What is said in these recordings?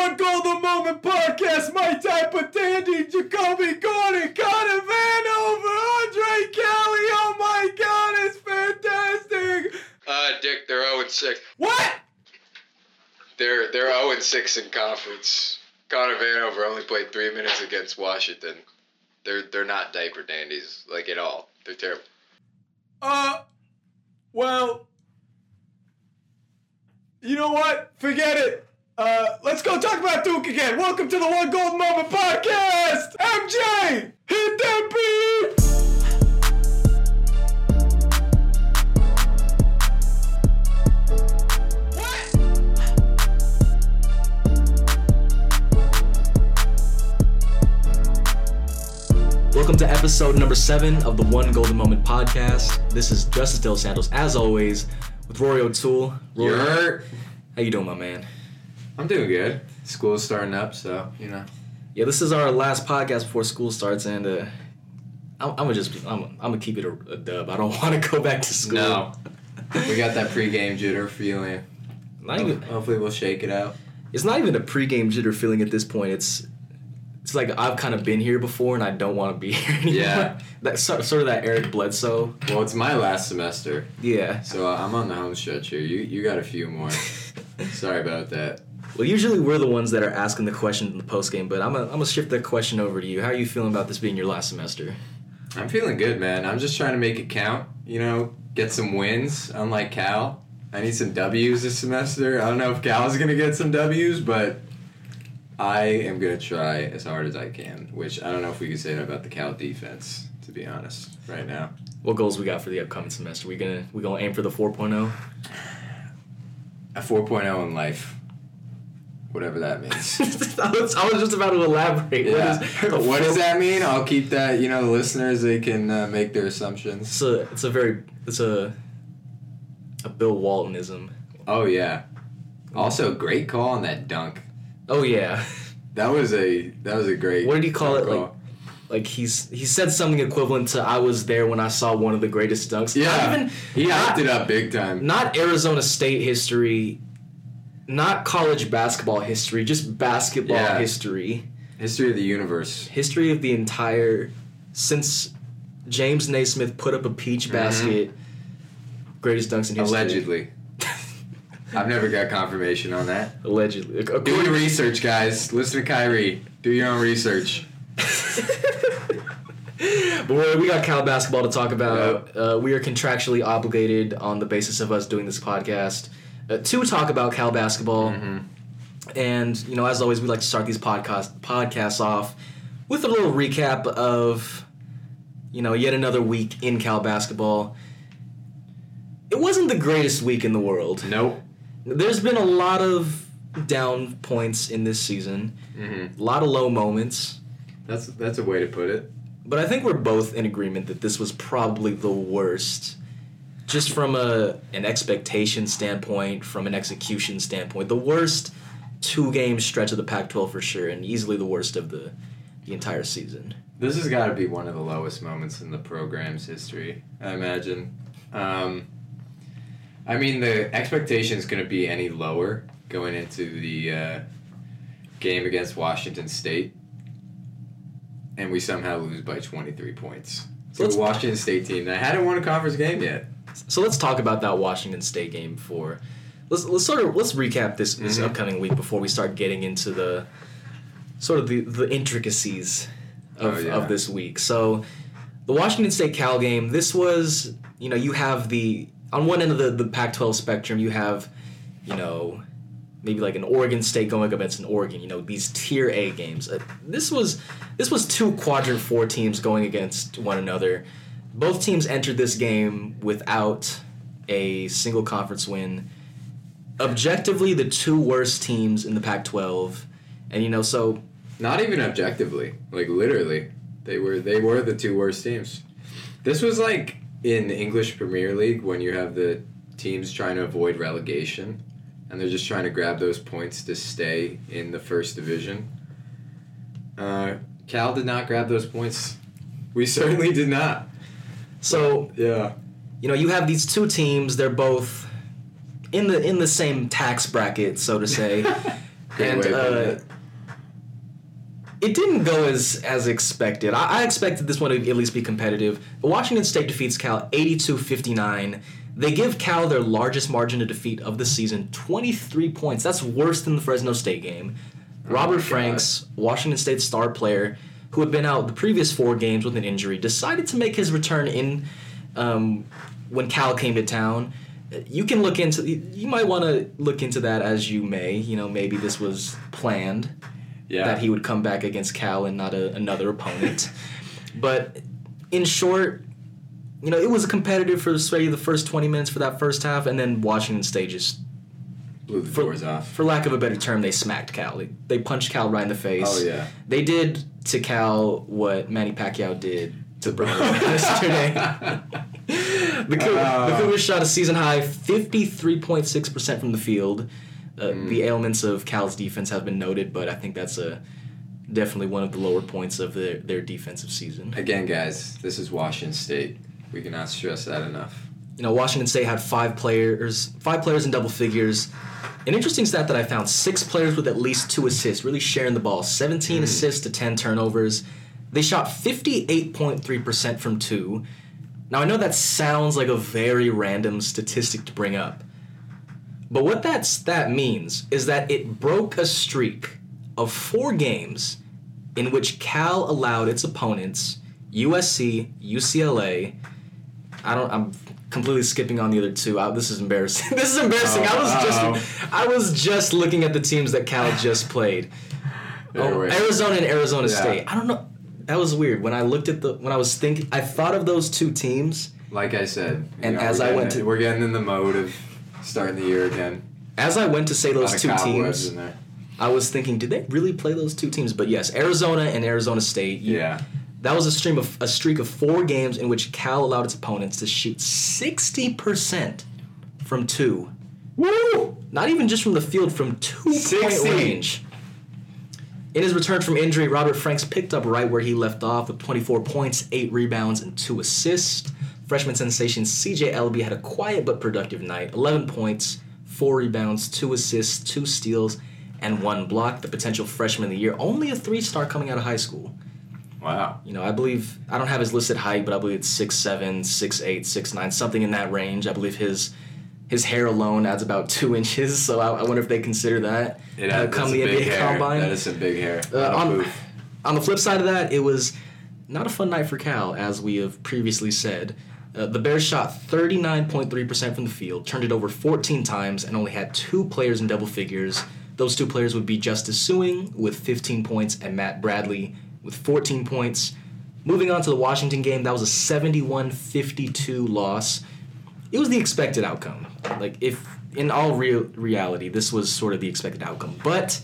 One Golden Moment podcast. My type of dandy, Jacobi Gordon, Connor Vanover, Andre Kelly. Oh my God, it's fantastic. Uh, Dick, they're 0 6. What? They're they're 0 6 in conference. Connor Vanover only played three minutes against Washington. They're they're not diaper dandies like at all. They're terrible. Uh, well, you know what? Forget it. Uh, let's go talk about Duke again. Welcome to the One Golden Moment podcast. MJ, hit that beat. Welcome to episode number seven of the One Golden Moment podcast. This is Justice Del Santos, as always, with Rory O'Toole. Rory, You're, how you doing, my man? I'm doing good. School's starting up, so you know. Yeah, this is our last podcast before school starts, and uh, I'm, I'm gonna just I'm, I'm gonna keep it a, a dub. I don't want to go back to school. No, we got that pregame jitter feeling. Not even, Hopefully, we'll shake it out. it's not even a pregame jitter feeling at this point. It's it's like I've kind of been here before, and I don't want to be here anymore. Yeah. That's sort sort of that Eric Bledsoe. Well, it's my last semester, Yeah. so uh, I'm on the home stretch here. You you got a few more. Sorry about that. Well, usually we're the ones that are asking the question in the post game, but I'm gonna I'm gonna shift that question over to you. How are you feeling about this being your last semester? I'm feeling good, man. I'm just trying to make it count. You know, get some wins. Unlike Cal, I need some W's this semester. I don't know if Cal's gonna get some W's, but I am gonna try as hard as I can. Which I don't know if we can say that about the Cal defense, to be honest, right now. What goals we got for the upcoming semester? We gonna we gonna aim for the oh? 4.0? A 4.0 in life, whatever that means. I, was, I was just about to elaborate. yeah. What, is, what does that mean? I'll keep that. You know, the listeners they can uh, make their assumptions. It's a it's a very it's a a Bill Waltonism. Oh yeah. Also, great call on that dunk. Oh yeah, That was a that was a great. What did he call it, like- like he's he said something equivalent to "I was there when I saw one of the greatest dunks." Yeah, Not even he not- it up big time. not Arizona State history, not college basketball history, just basketball Yeah. history. History of the universe. History of the entire since James Naismith put up a peach basket. Greatest dunks in history. Allegedly. I've never got confirmation on that. Allegedly. Do your research, guys. Listen to Kyrie. Do your own research. but we're, got Cal basketball to talk about. Uh, we are contractually obligated on the basis of us doing this podcast to talk about Cal basketball. And you know, as always, we like to start these podcast podcasts off with a little recap of you know yet another week in Cal basketball. It wasn't the greatest week in the world. Nope. There's been a lot of down points in this season, hmm a lot of low moments. That's that's a way to put it. But I think we're both in agreement that this was probably the worst, just from a an expectation standpoint, from an execution standpoint, the worst two game stretch of the Pac-12 for sure, and easily the worst of the the entire season. This has got to be one of the lowest moments in the program's history, I imagine. Um, I mean, the expectation is going to be any lower going into the uh, game against Washington State, and we somehow lose by 23 points. So the Washington State team that hadn't won a conference game yet. So let's talk about that Washington State game for. Let's let's sort of let's recap this this Mhm. upcoming week before we start getting into the sort of the the intricacies of, Oh, yeah. of this week. So the Washington State Cal game. This was you know you have the on one end of the the Pac-12 spectrum you have you know maybe like an Oregon State going up against an Oregon. You know these Tier A games. Uh, this was this was two quadrant four teams going against one another. Both teams entered this game without a single conference win. Objectively, the two worst teams in the Pac-12, and you know so Not even objectively, like literally, they were they were the two worst teams. This was like in the English Premier League when you have the teams trying to avoid relegation, and they're just trying to grab those points to stay in the first division. Uh, Cal did not grab those points. We certainly did not. So Yeah. you know you have these two teams. They're both in the in the same tax bracket, so to say. And way of putting uh, it. it didn't go as as expected. I, I expected this one to at least be competitive. But Washington State defeats Cal 82-59. They give Cal their largest margin of defeat of the season, 23 points. That's worse than the Fresno State game. Robert Oh. Franks, Washington State star player, who had been out the previous four games with an injury, decided to make his return in um, when Cal came to town. You can look into. You might want to look into that as you may. You know, maybe this was planned Yeah. that he would come back against Cal and not a, another opponent. but in short, you know, it was a competitive for say the first twenty minutes for that first half, and then Washington State just, blew the for, doors off. for lack of a better term, they smacked Cal. They, they punched Cal right in the face. Oh yeah. They did to Cal what Manny Pacquiao did to Brown yesterday. the, Cou- Uh. the Cougars shot a season high 53.6% from the field. Uh, Mm. The ailments of Cal's defense have been noted, but I think that's a definitely one of the lower points of their, their defensive season. Again, guys, this is Washington State. We cannot stress that enough. You know, Washington State had five players, five players in double figures. An interesting stat that I found: six players with at least two assists, really sharing the ball. 17 hmm. assists to 10 turnovers. They shot 58.3% from two. Now I know that sounds like a very random statistic to bring up, but what that stat means is that it broke a streak of four games in which Cal allowed its opponents, USC, UCLA. I don't. I'm completely skipping on the other two. I, this is embarrassing. this is embarrassing. I was Uh-oh. just. Oh, I was just looking at the teams that Cal just played. Oh, Arizona and Arizona Yeah. State. I don't know. That was weird. When I looked at the, when I was thinking, I thought of those two teams. Like I said, And as I went to- we're getting in the mode of starting the year again. As I went to say those two teams. I was thinking, did they really play those two teams? But yes, Arizona and Arizona State. you- Yeah. That was a stream of a streak of four games in which Cal allowed its opponents to shoot sixty percent from two. Woo! Not even just from the field, from two point 60. range. In his return from injury, Robert Franks picked up right where he left off with 24 points, 8 rebounds, and 2 assists. Freshman sensation CJ Elleby had a quiet but productive night 11 points, 4 rebounds, 2 assists, 2 steals, and 1 block. The potential freshman of the year, only a 3 star coming out of high school. Wow. You know, I believe, I don't have his listed height, but I believe it's 6'7, 6'8, 6'9, something in that range. I believe his his hair alone adds about two inches, so I, I wonder if they consider that It uh, come that's the a big NBA hair. combine. That is some big hair. Uh, on, on the flip side of that, it was not a fun night for Cal, as we have previously said. Uh, the Bears shot 39.3% from the field, turned it over 14 times, and only had two players in double figures. Those two players would be Justice Sueing with 15 points and Matt Bradley with 14 points. Moving on to the Washington game, that was a 71 52 loss. It was the expected outcome. Like, if in all real reality, this was sort of the expected outcome. But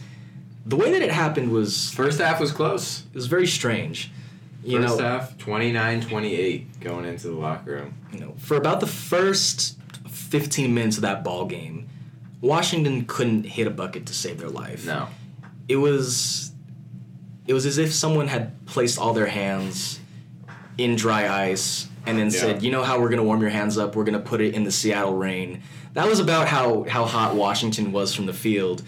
the way that it happened was First half was close. it was very strange. You First know, half, 29-28 going into the locker room. you know, for about the first 15 minutes of that ball game, Washington couldn't hit a bucket to save their life. No. It was it was as if someone had placed all their hands in dry ice and then Yeah. said, "You know how we're going to warm your hands up? We're going to put it in the Seattle rain." That was about how how hot Washington was from the field.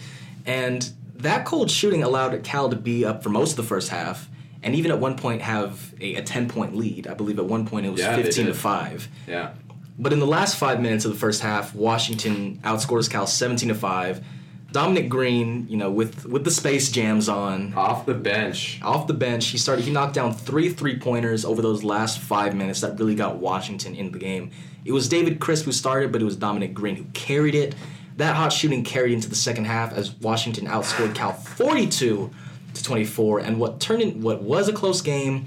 And that cold shooting allowed Cal to be up for most of the first half and even at one point have a, a 10 point lead. I believe at one point it was Yeah, 15 to 5. Yeah. But in the last five minutes of the first half, Washington outscores Cal 17 to 5. Dominic Green, you know, with with the space jams on, Off the bench. off the bench, he started he knocked down three three-pointers over those last 5 minutes that really got Washington in the game. It was David Crisp who started, but it was Dominic Green who carried it. That hot shooting carried into the second half as Washington outscored Cal 42 to 24 and what turned in what was a close game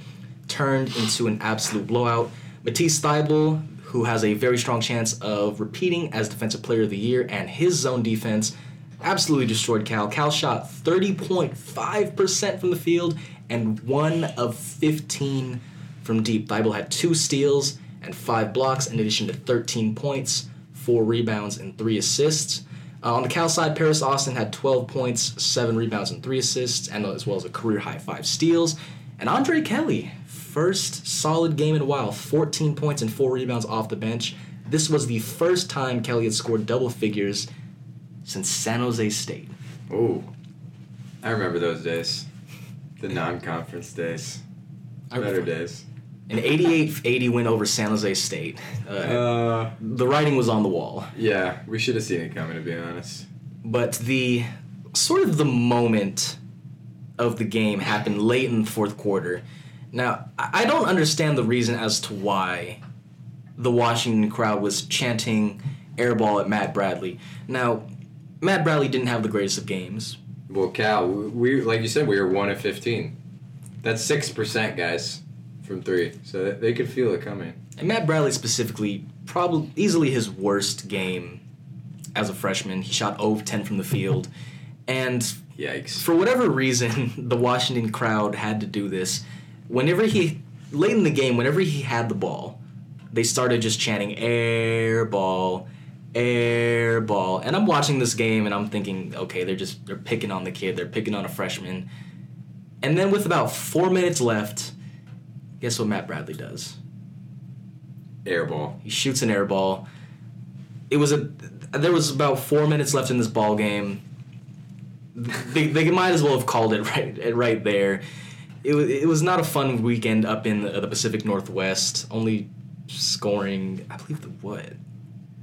turned into an absolute blowout. Matisse Thybulle, who has a very strong chance of repeating as Defensive Player of the Year, and his zone defense absolutely destroyed Cal. Cal shot 30.5% from the field and one of 15 from deep. Thybulle had two steals and five blocks, in addition to 13 points, four rebounds, and three assists. Uh, on the Cal side, Paris Austin had 12 points, seven rebounds, and three assists, and as well as a career high five steals. And Andre Kelly, first solid game in a while, 14 points and four rebounds off the bench. This was the first time Kelly had scored double figures since San Jose State. Oh. I remember those days. The non-conference days. Better days. An 88-80 win over San Jose State. Uh, Uh, the writing was on the wall. yeah, we should have seen it coming, to be honest. but the sort of the moment of the game happened late in the fourth quarter. Now, I I don't understand the reason as to why the Washington crowd was chanting airball at Matt Bradley. Now, Matt Bradley didn't have the greatest of games. Well, Cal, we like you said, we were one of fifteen. That's six percent, guys, from three. So they could feel it coming. And Matt Bradley specifically, probably easily his worst game as a freshman. He shot 0 of 10 from the field. And Yikes. for whatever reason, the Washington crowd had to do this. Whenever he, late in the game, whenever he had the ball, they started just chanting air ball, air ball. And I'm watching this game and I'm thinking, okay, they're just, they're picking on the kid, they're picking on a freshman. And then with about four minutes left, guess what Matt Bradley does? Airball. He shoots an air ball. It was a. There was about four minutes left in this ball game. They, they might as well have called it right right there. It was it was not a fun weekend up in the, the Pacific Northwest. Only scoring, I believe the what.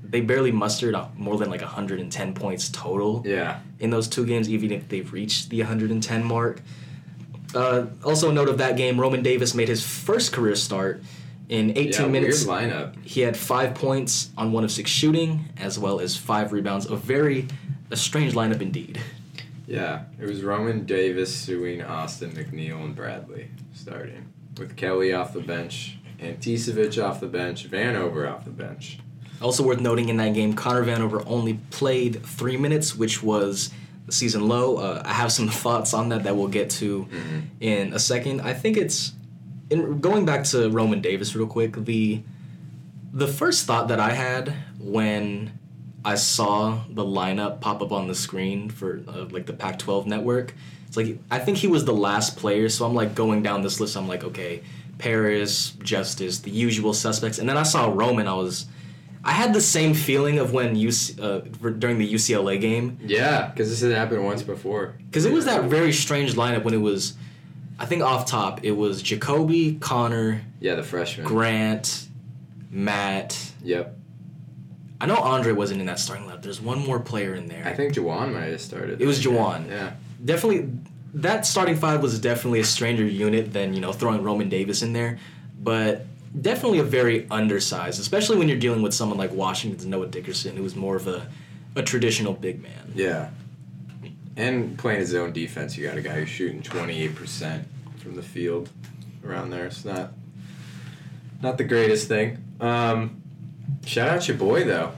They barely mustered up more than like 110 points total Yeah. in those two games, even if they've reached the 110 mark. Uh, also, a note of that game: Roman Davis made his first career start in 18 yeah, minutes. Weird lineup. He had five points on one of six shooting, as well as five rebounds. A very a strange lineup indeed. Yeah, it was Roman Davis, Sueing, Austin, McNeill, and Bradley starting with Kelly off the bench, Anticevic off the bench, Vanover off the bench. Also worth noting in that game, Connor Vanover only played three minutes, which was season low. Uh, I have some thoughts on that that we'll get to in a second. I think it's in going back to Roman Davis real quick. The the first thought that I had when I saw the lineup pop up on the screen for uh, like the Pac-12 network, it's like I think he was the last player. So I'm like going down this list. I'm like, okay, Paris, Justice, the usual suspects, and then I saw Roman. I was, I had the same feeling of when UC, uh, during the UCLA game Yeah, because this had happened once before. because it was that very strange lineup when it was, I think off top it was Jacobi, Connor, Yeah, the freshman. Grant, Matt. Yep. I know Andre wasn't in that starting lineup. There's one more player in there. I think Juhwan might have started. It was. Juhwan. Yeah. definitely that starting five was definitely a stranger unit than you know throwing Roman Davis in there, but definitely a very undersized, especially when you're dealing with someone like Washington's Noah Dickerson, who was more of a, a traditional big man. Yeah. And playing his own defense, you got a guy who's shooting twenty eight percent from the field around there. It's not not the greatest thing. Um, shout out your boy though.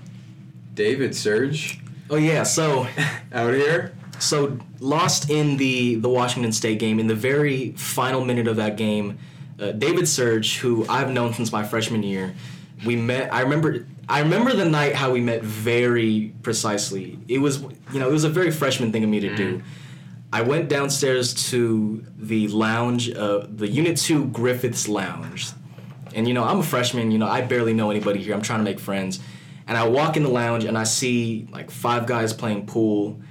David Surge Oh yeah, so out here. so lost in the the Washington State game in the very final minute of that game. Uh, David Surge, who I've known since my freshman year, we met. I remember. I remember the night how we met very precisely. It was you know it was a very freshman thing of me to do. I went downstairs to the lounge, uh, the Unit Two Griffiths Lounge, and you know I'm a freshman. You know I barely know anybody here. I'm trying to make friends, and I walk in the lounge and I see like five guys playing pool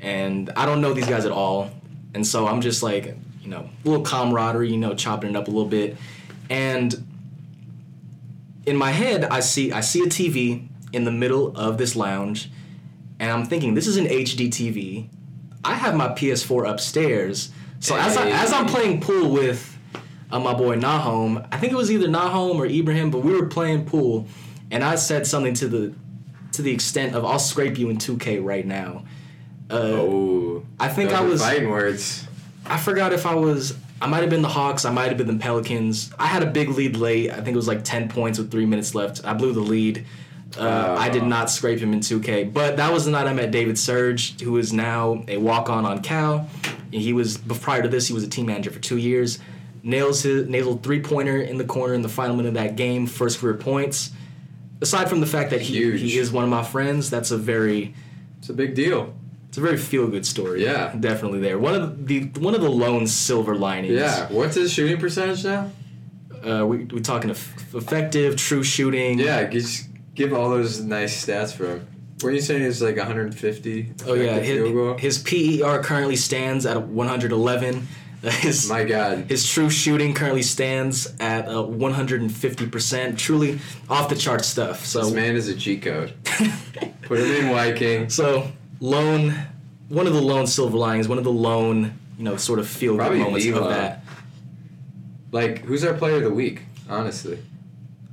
and I don't know these guys at all. And so I'm just like, you know, a little camaraderie, you know, chopping it up a little bit. And in my head, I see I see a TV in the middle of this lounge, and I'm thinking this is an HD TV. I have my PS4 upstairs, so as I, as I'm playing pool with uh, my boy Nahom, I think it was either Nahom or Ibrahim, but we were playing pool, and I said something to the to the extent of "I'll scrape you in 2K right now." Uh, Oh, I think I was. fighting words. I forgot if I was. I might have been the Hawks. I might have been the Pelicans. I had a big lead late. I think it was like ten points with three minutes left. I blew the lead. Uh, I did Oh. not scrape him in 2K. But that was the night I met David Surge, who is now a walk-on on Cal. He was but prior to this, he was a team manager for two years. Nails his nailed three-pointer in the corner in the final minute of that game. First career points. Aside from the fact that he, Huge. he is one of my friends, that's a very It's a big deal. It's a very feel good story. Yeah. definitely there. One of the one of the lone silver linings. Yeah. What's his shooting percentage now? Uh, we we talking eff- effective, true shooting. Yeah, just give all those nice stats for him. What are you saying is like 150? Oh yeah, effective field goal? his, his PER currently stands at 111. His My God. his true shooting currently stands at uh, 150%. Truly off the chart stuff. So This man is a G code. Put him in Wyking. so lone one of the lone silver linings, one of the lone you know sort of feel good moments D'Lo. of that. Like, who's our player of the week? Honestly,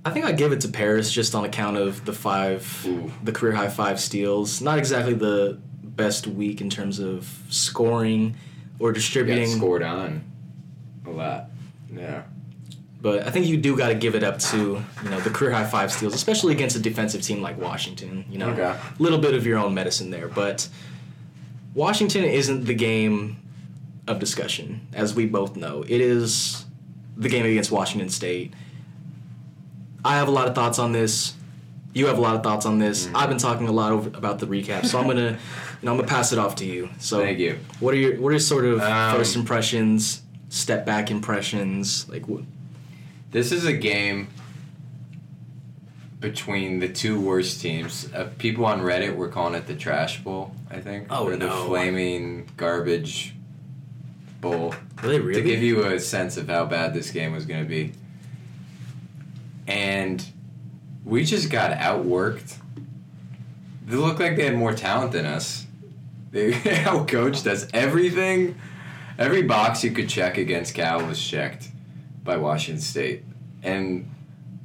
I think I give it to Paris just on account of the five, Ooh. the career high five steals. Not exactly the best week in terms of scoring or distributing, scored on a lot. Yeah. But I think you do got to give it up to you know the career high five steals, especially against a defensive team like Washington. You know, Okay. a little bit of your own medicine there, but Washington isn't the game of discussion, as we both know. It is the game against Washington State. I have a lot of thoughts on this. You have a lot of thoughts on this. Mm-hmm. I've been talking a lot over, about the recap, so I'm gonna, you know, I'm gonna pass it off to you. So, Thank you. what are your what are sort of Um, first impressions, step back impressions, like what? This is a game between the two worst teams. Uh, people on Reddit were calling it the trash bowl, I think. Oh, or the flaming garbage bowl. They really? To give you a sense of how bad this game was going to be. And we just got outworked. They looked like they had more talent than us. They outcoached us. Everything, every box you could check against Cal was checked by Washington State. And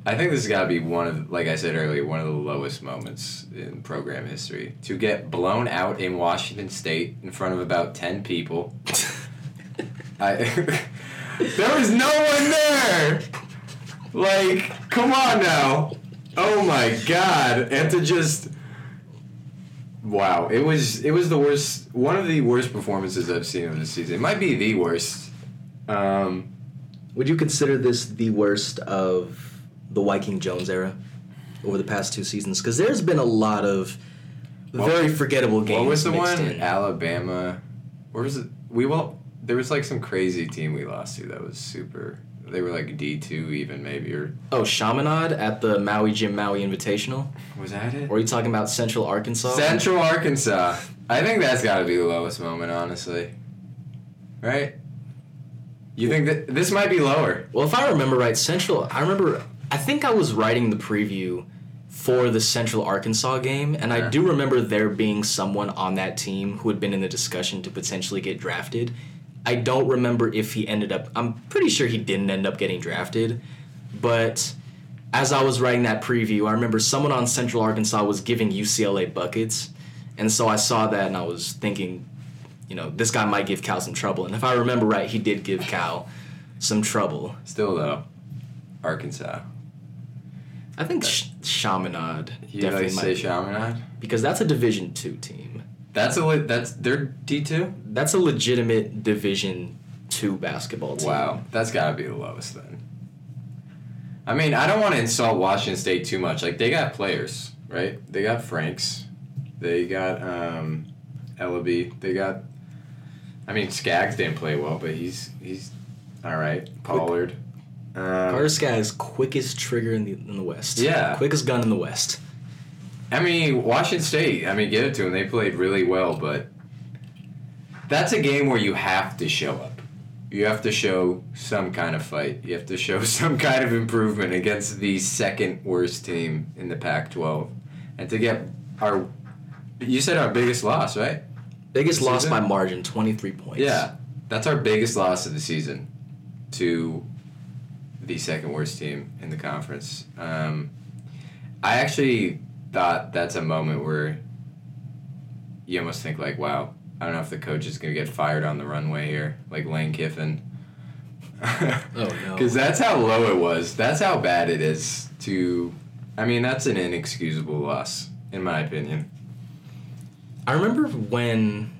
I think this has got to be one of, like I said earlier, one of the lowest moments in program history. To get blown out in Washington State in front of about 10 people. I, there was no one there. Like, come on now. Oh my god. And to just Wow, it was it was the worst one of the worst performances I've seen of the season. It might be the worst. Um Would you consider this the worst of the Wyking Jones era over the past two seasons? Because there's been a lot of What- very forgettable games. what was the one? in. Alabama. Where was it? We well there was like some crazy team we lost to that was super they were like D two even maybe or Oh, Chaminade at the Maui Jim Maui Invitational. was that it? Or are you talking about Central Arkansas? Central Arkansas. I think that's got to be the lowest moment, honestly. Right? You think that this might be lower? Well, if I remember right, Central. I remember. I think I was writing the preview for the Central Arkansas game, and I do remember there being someone on that team who had been in the discussion to potentially get drafted. I don't remember if he ended up. I'm pretty sure he didn't end up getting drafted, but as I was writing that preview, I remember someone on Central Arkansas was giving UCLA buckets, and so I saw that and I was thinking, you know, this guy might give Cal some trouble. And if I remember right, he did give Cal some trouble. Still though, Arkansas. I think Sh- Chaminade You definitely like might say. Chaminade? because that's a Division two team. That's a li- that's they're D two. That's a legitimate Division two basketball team. Wow, that's got to be the lowest then. I mean, I don't want to insult Washington State too much. Like they got players, right? They got Franks, they got um, Elleby, they got. I mean, Skaggs didn't play well, but he's he's all right. Pollard. Um, Carter Skaggs quickest trigger in the in the West. Yeah. quickest gun in the West. I mean, Washington State, I mean, give it to them. They played really well, but that's a game where you have to show up. You have to show some kind of fight. You have to show some kind of improvement against the second worst team in the Pac 12. And to get our. You said our biggest loss, right? Biggest This loss season? by margin, twenty three points. Yeah. That's our biggest loss of the season to the second worst team in the conference. Um, I actually thought that's a moment where you almost think like, wow, I don't know if the coach is going to get fired on the runway here, like Lane Kiffin. Oh no. Because that's how low it was. That's how bad it is to. I mean, that's an inexcusable loss, in my opinion. I remember when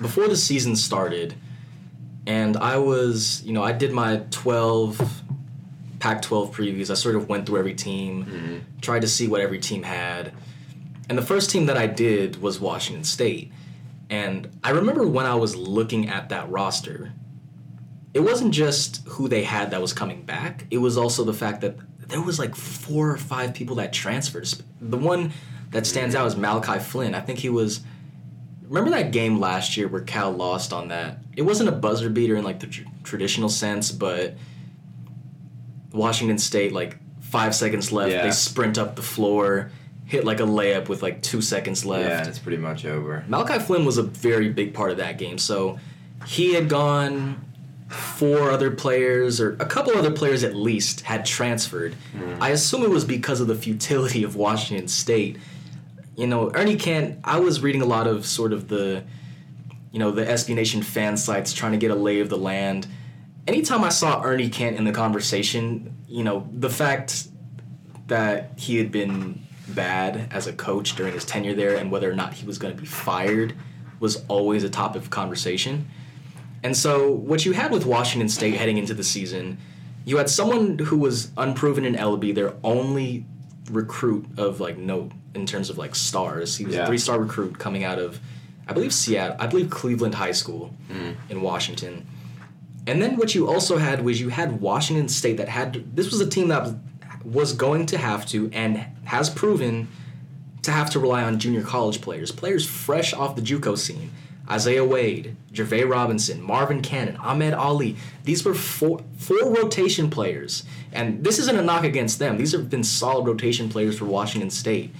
before the season started, and I was, you know, I did my 12 Pac 12 previews. I sort of went through every team, mm-hmm. tried to see what every team had. And the first team that I did was Washington State. And I remember when I was looking at that roster, it wasn't just who they had that was coming back, it was also the fact that there was like four or five people that transferred. The one that stands mm-hmm. out is Malachi Flynn. I think he was. Remember that game last year where Cal lost on that? It wasn't a buzzer beater in like the tr- traditional sense, but Washington State like five seconds left, Yeah. they sprint up the floor, hit like a layup with like two seconds left. Yeah, it's pretty much over. Malachi Flynn was a very big part of that game. So he had gone. Four other players, or a couple other players at least, had transferred. Mm-hmm. I assume it was because of the futility of Washington State. You know, Ernie Kent. I was reading a lot of sort of the, you know, the SB Nation fan sites trying to get a lay of the land. Anytime I saw Ernie Kent in the conversation, you know, the fact that he had been bad as a coach during his tenure there and whether or not he was going to be fired was always a topic of conversation. And so, what you had with Washington State heading into the season, you had someone who was unproven in Elleby, their only recruit of like note in terms of like stars. He was a three star recruit coming out of, I believe Seattle, I believe Cleveland High School mm-hmm. in Washington. And then what you also had was you had Washington State that had this was a team that was going to have to and has proven to have to rely on junior college players, players fresh off the JUCO scene. Isaiah Wade, Jervae Robinson, Marvin Cannon, Ahmed Ali. These were four four rotation players, and this isn't a knock against them. These have been solid rotation players for Washington State.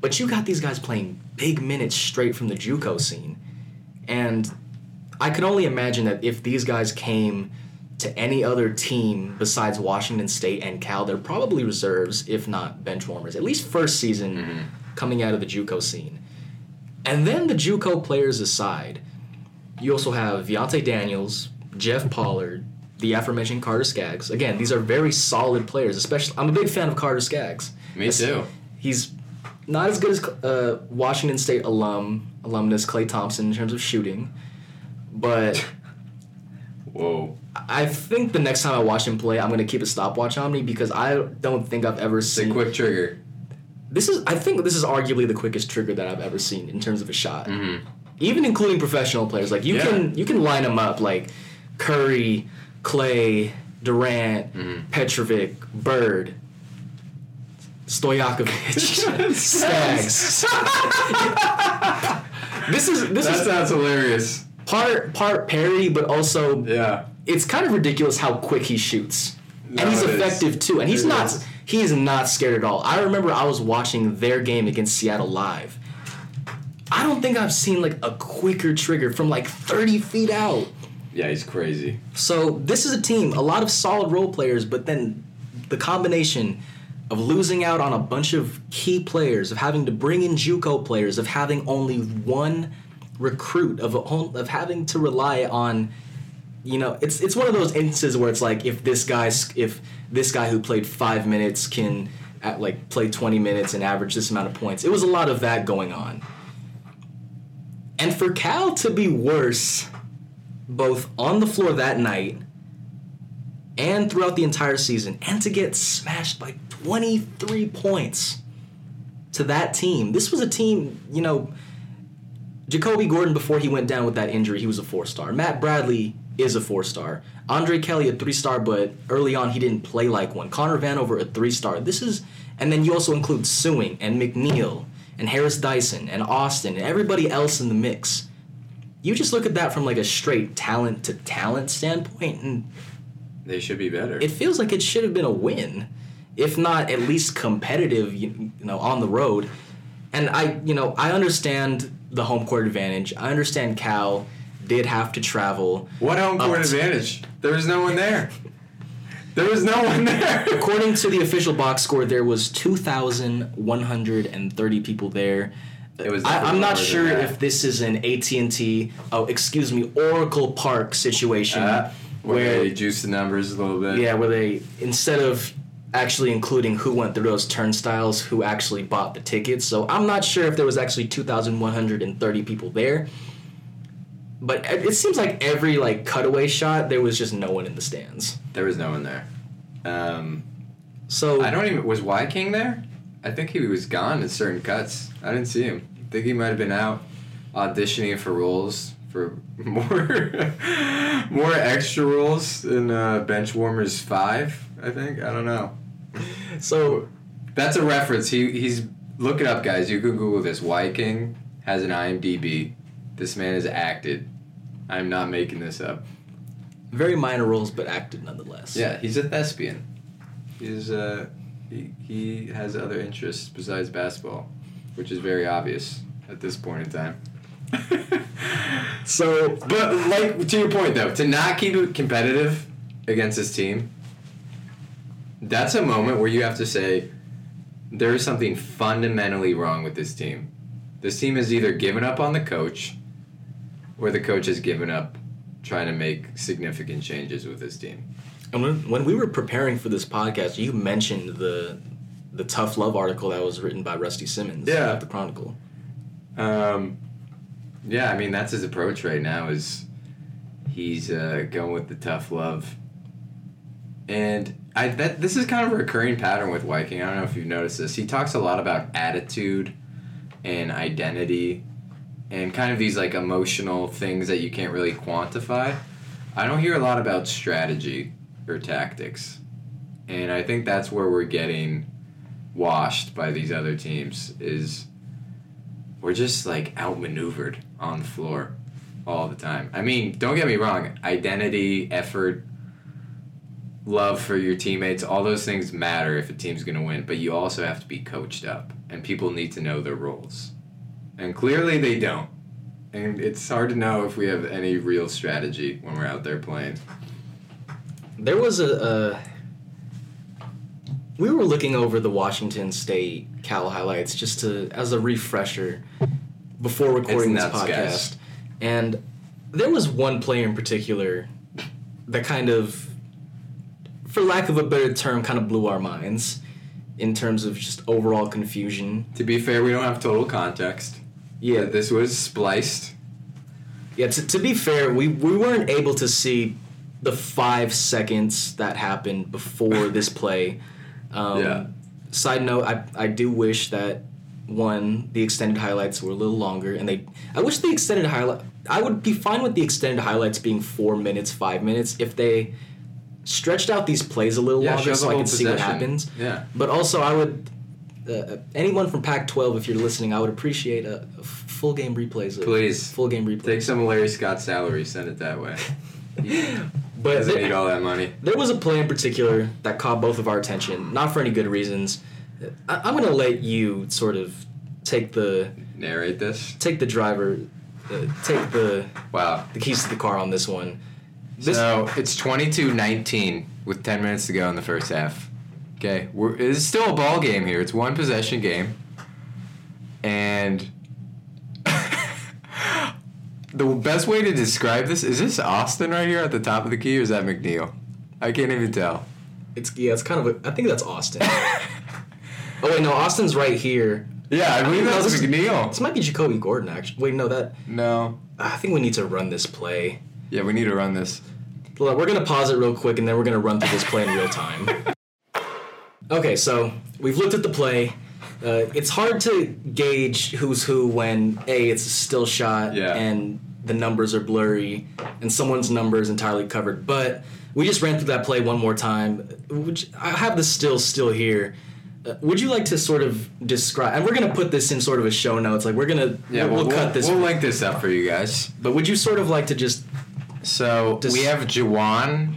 But you got these guys playing big minutes straight from the JUCO scene, and I can only imagine that if these guys came to any other team besides Washington State and Cal, they're probably reserves, if not bench warmers, at least first season mm-hmm. coming out of the JUCO scene. And then the JUCO players aside, you also have Deontay Daniels, Jeff Pollard, the aforementioned Carter Skaggs. Again, these are very solid players. Especially, I'm a big fan of Carter Skaggs. Me too. He's not as good as uh, Washington State alum alumnus Klay Thompson in terms of shooting, but Whoa. I think the next time I watch him play, I'm gonna keep a stopwatch on me because I don't think I've ever It's a quick trigger. This is I think this is arguably the quickest trigger that I've ever seen in terms of a shot. Mhm. Even including professional players, like you Yeah. can you can line them up like Curry, Klay, Durant, Mhm. Petrovic, Bird, Stojakovic, Skaggs. this is this That is sounds hilarious. part part parody, but also Yeah. it's kind of ridiculous how quick he shoots. No, and he's it is. effective too. And he's It not is. He is not scared at all. I remember I was watching their game against Seattle live. I don't think I've seen like a quicker trigger from like 30 feet out. Yeah, he's crazy. So this is a team, a lot of solid role players, but then the combination of losing out on a bunch of key players, of having to bring in JUCO players, of having only one recruit, of of having to rely on, you know, it's it's one of those instances where it's like if this guy's if this guy who played five minutes can at like play 20 minutes and average this amount of points. It was a lot of that going on. And for Cal to be worse both on the floor that night and throughout the entire season, and to get smashed by 23 points to that team. This was a team, you know, Jacobi Gordon, before he went down with that injury, he was a four star. Matt Bradley is a four star. Andre Kelly, a three star, but early on he didn't play like one. Connor Vanover, a three star. This is, and then you also include Sueing and McNeill and Harris Dyson and Austin and everybody else in the mix. You just look at that from like a straight talent to talent standpoint, and They should be better. it feels like it should have been a win, if not at least competitive, you, you know, on the road. And I, you know, I understand the home court advantage. I understand Cal did have to travel. what home court advantage? There was no one there. There was no one there. According to the official box score, there was 2,130 people there. It was I, I'm not sure if this is an AT&T, oh, excuse me, Oracle Park situation Uh, where where they juice the numbers a little bit. Yeah, where they instead of actually including who went through those turnstiles, who actually bought the tickets. So I'm not sure if there was actually 2,130 people there. But it seems like every like cutaway shot, there was just no one in the stands. There was no one there. Um, So I don't even. Was Wyking there? I think he was gone in certain cuts. I didn't see him. I think he might have been out auditioning for roles for more more extra roles in uh, Bench Warmers Five. I think I don't know. so That's a reference. He he's look it up, guys. You can Google this. Wyking has an IMDb. This man has acted. I'm not making this up. Very minor roles, but acted nonetheless. Yeah, he's a thespian. He's uh, he, he has other interests besides basketball, which is very obvious at this point in time. So, But like to your point though, to not keep it competitive against his team, that's a moment where you have to say there is something fundamentally wrong with this team. This team has either given up on the coach or the coach has given up trying to make significant changes with his team. and when, when we were preparing for this podcast, you mentioned the the tough love article that was written by Rusty Simmons Yeah. at the Chronicle. Um, yeah, I mean that's his approach right now. Is he's uh, going with the tough love, and I that this is kind of a recurring pattern with Wyking. I don't know if you've noticed this. He talks a lot about attitude and identity, and kind of these like emotional things that you can't really quantify. I don't hear a lot about strategy or tactics, and I think that's where we're getting washed by these other teams. Is we're just like outmaneuvered on the floor all the time. I mean, don't get me wrong, identity, effort, love for your teammates, all those things matter if a team's going to win, but you also have to be coached up and people need to know their roles. And clearly they don't. And it's hard to know if we have any real strategy when we're out there playing. There was a. we were looking over the Washington State Cal highlights just to as a refresher before recording this podcast, guys. and there was one player in particular that kind of, for lack of a better term, kind of blew our minds in terms of just overall confusion. To be fair, we don't have total context. Yeah, this was spliced. Yeah, to, to be fair, we, we weren't able to see the five seconds that happened before this play. Um, Yeah. Side note, I, I do wish that one the extended highlights were a little longer, and they I wish the extended highlight I would be fine with the extended highlights being four minutes, five minutes if they stretched out these plays a little Yeah, longer so I whole could see what happens. Yeah. But also, I would uh, anyone from Pac-12, if you're listening, I would appreciate a, a full game replays. Of, Please. full game replays. Take some of Larry Scott's salary, send it that way. But Doesn't there, need all that money. there was a play in particular that caught both of our attention, not for any good reasons. I, I'm gonna let you sort of take the Narrate this. take the driver, uh, take the Wow. the keys to the car on this one. This, so it's 22-19 with 10 minutes to go in the first half. Okay, we're, it's still a ball game here. It's one possession game, and the best way to describe this is this Austin right here at the top of the key, or is that McNeill? I can't even tell. it's yeah, it's kind of a, I think that's Austin. oh wait, no, Austin's right here. Yeah, I believe No, that's this McNeill. This might be Jacobi Gordon actually. Wait, no, that No. I think we need to run this play. Yeah, we need to run this. Look, We're gonna pause it real quick and then we're gonna run through this play in real time. Okay, so we've looked at the play. Uh, it's hard to gauge who's who when a it's a still shot Yeah. and the numbers are blurry and someone's number is entirely covered. But we just ran through that play one more time. Which I have the still still here. Uh, would you like to sort of describe? And we're gonna put this in sort of a show notes. Like we're gonna Yeah, we'll, we'll, cut this. We'll link this up for you guys. but would you sort of like to just So Does- we have Juhwan.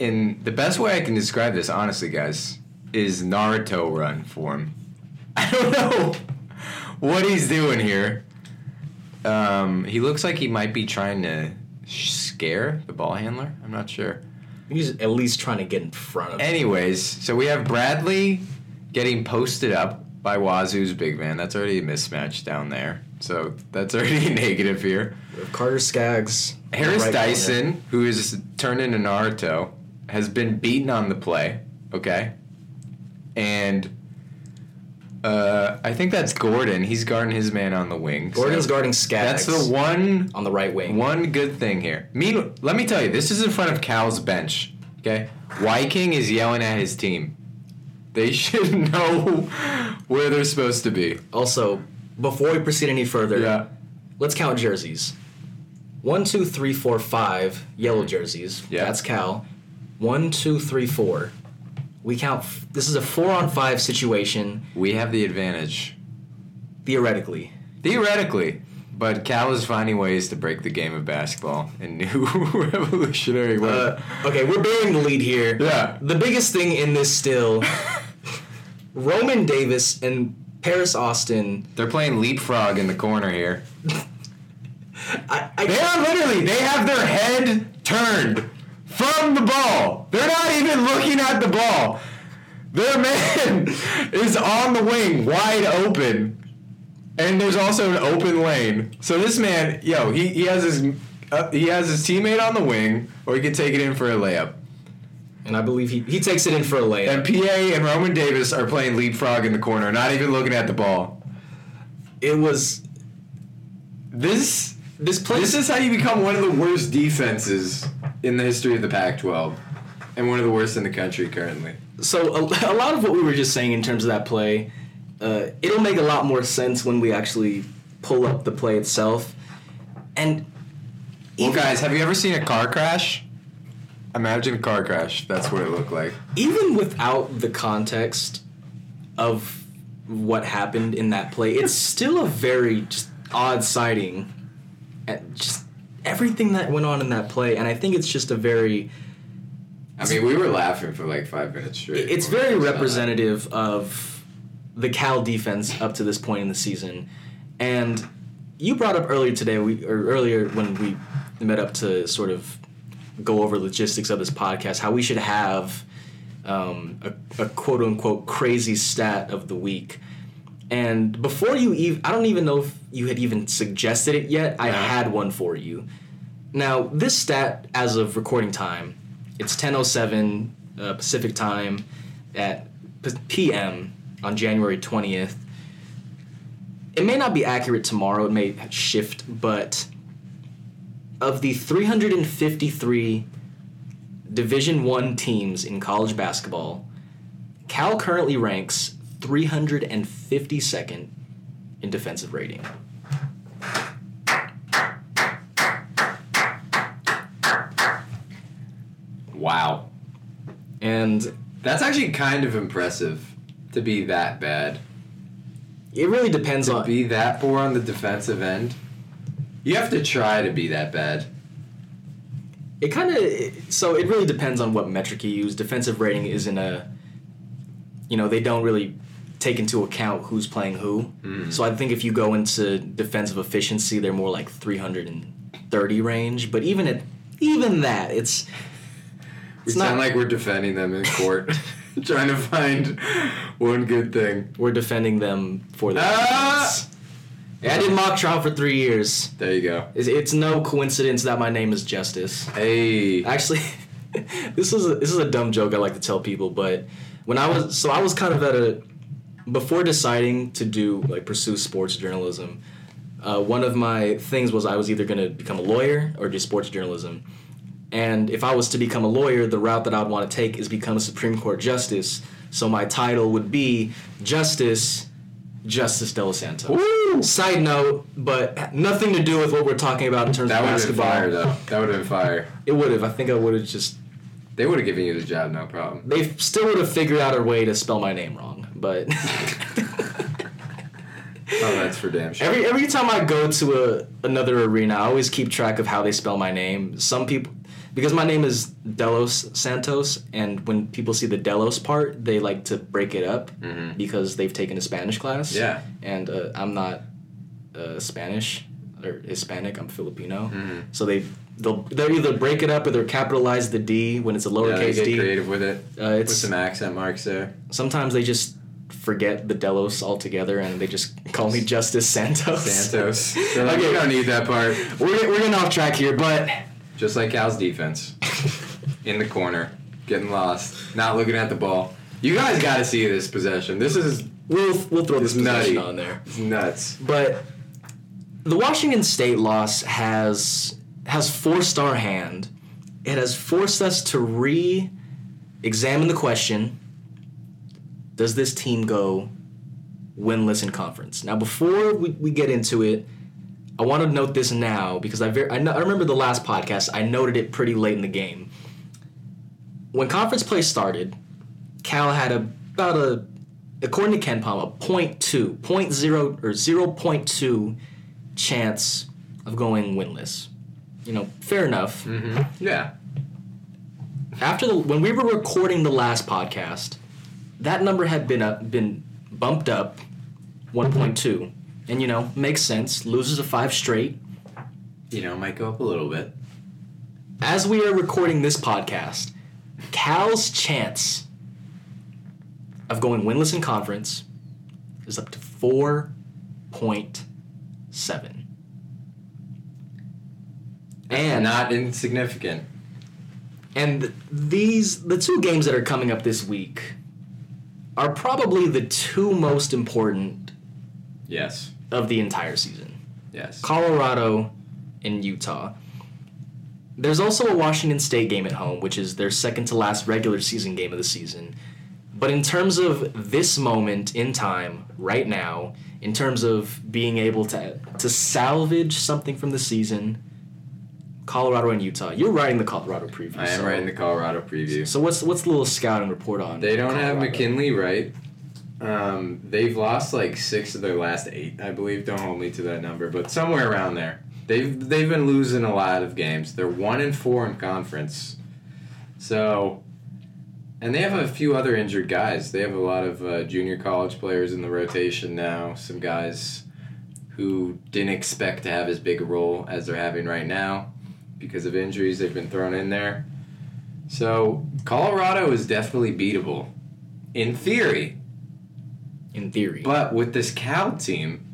In the best way I can describe this, honestly, guys, is Naruto run form. I don't know what he's doing here. Um, he looks like he might be trying to scare the ball handler. I'm not sure. he's at least trying to get in front of? Anyways, so we have Bradley getting posted up by Wazoo's big man. That's already a mismatch down there. So that's already a negative here. Carter Skaggs. Harris right corner. Dyson, who is turned into Naruto, has been beaten on the play. Okay, and uh, I think that's Gordon. He's guarding his man on the wing. so Gordon's guarding Skaggs. That's the one on the right wing. one good thing here. Mean, let me tell you, this is in front of Cal's bench. Okay, Wyking is yelling at his team. They should know where they're supposed to be. Also, before we proceed any further, Yeah. let's count jerseys. One, two, three, four, five yellow jerseys. Yeah. That's Cal. One, two, three, four. We count. F- this is a four on five situation. We have the advantage. theoretically. Theoretically. But Cal is finding ways to break the game of basketball in new revolutionary ways. Uh, okay, we're bearing the lead here. Yeah. The biggest thing in this still, Roman Davis and Paris Austin. They're playing leapfrog in the corner here. I, I They are literally, they have their head turned from the ball. They're not even looking at the ball. Their man is on the wing, wide open. And there's also an open lane. So this man, yo, he, he has his uh, he has his teammate on the wing, or he can take it in for a layup. and I believe he, he takes it in for a layup. And PA and Roman Davis are playing leapfrog in the corner, not even looking at the ball. it was This this place. This is how you become one of the worst defenses in the history of the Pac-12, and one of the worst in the country currently. so a, a lot of what we were just saying in terms of that play, uh, it'll make a lot more sense when we actually pull up the play itself. And Well, guys, have you ever seen a car crash? Imagine a car crash. That's what it looked like. even without the context of what happened in that play, it's still a very just odd sighting. Just everything that went on in that play, and I think it's just a very I mean, we were laughing for like five minutes straight. it's very representative of the Cal defense up to this point in the season. And you brought up earlier today, we or earlier when we met up to sort of go over logistics of this podcast, how we should have um, a, a quote unquote crazy stat of the week. And before you even, I don't even know if you had even suggested it yet. I had one for you. Now, this stat, as of recording time, it's 10:07 uh, Pacific time at p- p.m. on January 20th. It may not be accurate tomorrow. It may shift, but of the 353 Division One teams in college basketball, Cal currently ranks 352nd in defensive rating. Wow, And that's actually kind of impressive to be that bad. it really depends To on be that poor on the defensive end. You have to try to be that bad. it kind of so it really depends on what metric you use defensive rating isn't a you know they don't really take into account who's playing who Mm. so i think if you go into defensive efficiency they're more like 330 range but even at even that it's We it's not sound like we're defending them in court, trying to find one good thing. we're defending them for their Ah! Yeah, i did mock trial for three years There you go. it's, it's no coincidence that my name is justice Hey. Actually, this is a, this is a dumb joke I like to tell people, but when I was so I was kind of at a before deciding to do like pursue sports journalism. Uh, one of my things was I was either going to become a lawyer or do sports journalism. And if I was to become a lawyer, the route that I would want to take is become a Supreme Court justice. So my title would be Justice Justice De Los Santos. Woo! Side note, but nothing to do with what we're talking about in terms That of would have been fire, though. That would have been fire. It would have. I think I would have just They would have given you the job, no problem. they still would have figured out a way to spell my name wrong, but Oh, that's for damn sure. every every time I go to a another arena, I always keep track of how they spell my name. Some people because my name is Delos Santos, and when people see the Delos part, they like to break it up Mhm. because they've taken a Spanish class. Yeah. and uh, I'm not uh, Spanish or Hispanic. I'm Filipino, Mhm. so they they'll they'll either break it up or they'll capitalize the D when it's a Yeah, they lowercase get d. creative with it. Uh, With it's some accent marks there. sometimes they just forget the Delos altogether and they just call me Justice Santos. Santos. Like, Okay. we don't need that part. We're, we're getting off track here, but Just like Cal's defense. In the corner. Getting lost. Not looking at the ball. You guys got to see this possession. This is we'll we'll throw this possession nutty. on there. it's nuts. But the Washington State loss has has forced our hand. It has forced us to re-examine the question: Does this team go winless in conference? Now, before we, we get into it, I want to note this now because I ver- I, know, I remember the last podcast. I noted it pretty late in the game. When conference play started, Cal had a, about a according to KenPom, a 0.2, 0.0 or 0.2 chance of going winless. You know, fair enough. Mm-hmm. Yeah. After the when we were recording the last podcast, that number had been up, been bumped up 1.2. And you know, makes sense. Loses a 5 straight. You know, might go up a little bit. As we are recording this podcast, Cal's chance of going winless in conference is up to 4.7. And Not insignificant. and these the two games that are coming up this week are probably the two most important Yes. of the entire season. Yes. Colorado and Utah. There's also a Washington State game at home, which is their second to last regular season game of the season. But in terms of this moment in time, right now, in terms of being able to to salvage something from the season, Colorado and Utah. You're writing the Colorado preview. I am so, writing the Colorado preview. So what's what's the little scouting report on? They don't have McKinley Wright. Um, they've lost like six of their last eight, I believe. Don't hold me to that number, but somewhere around there. They've they've been losing a lot of games. They're one and four in conference. So, and they have a few other injured guys. They have a lot of uh, junior college players in the rotation now. Some guys who didn't expect to have as big a role as they're having right now because of injuries they've been thrown in there. So Colorado is definitely beatable, in theory. in theory. But with this Cal team,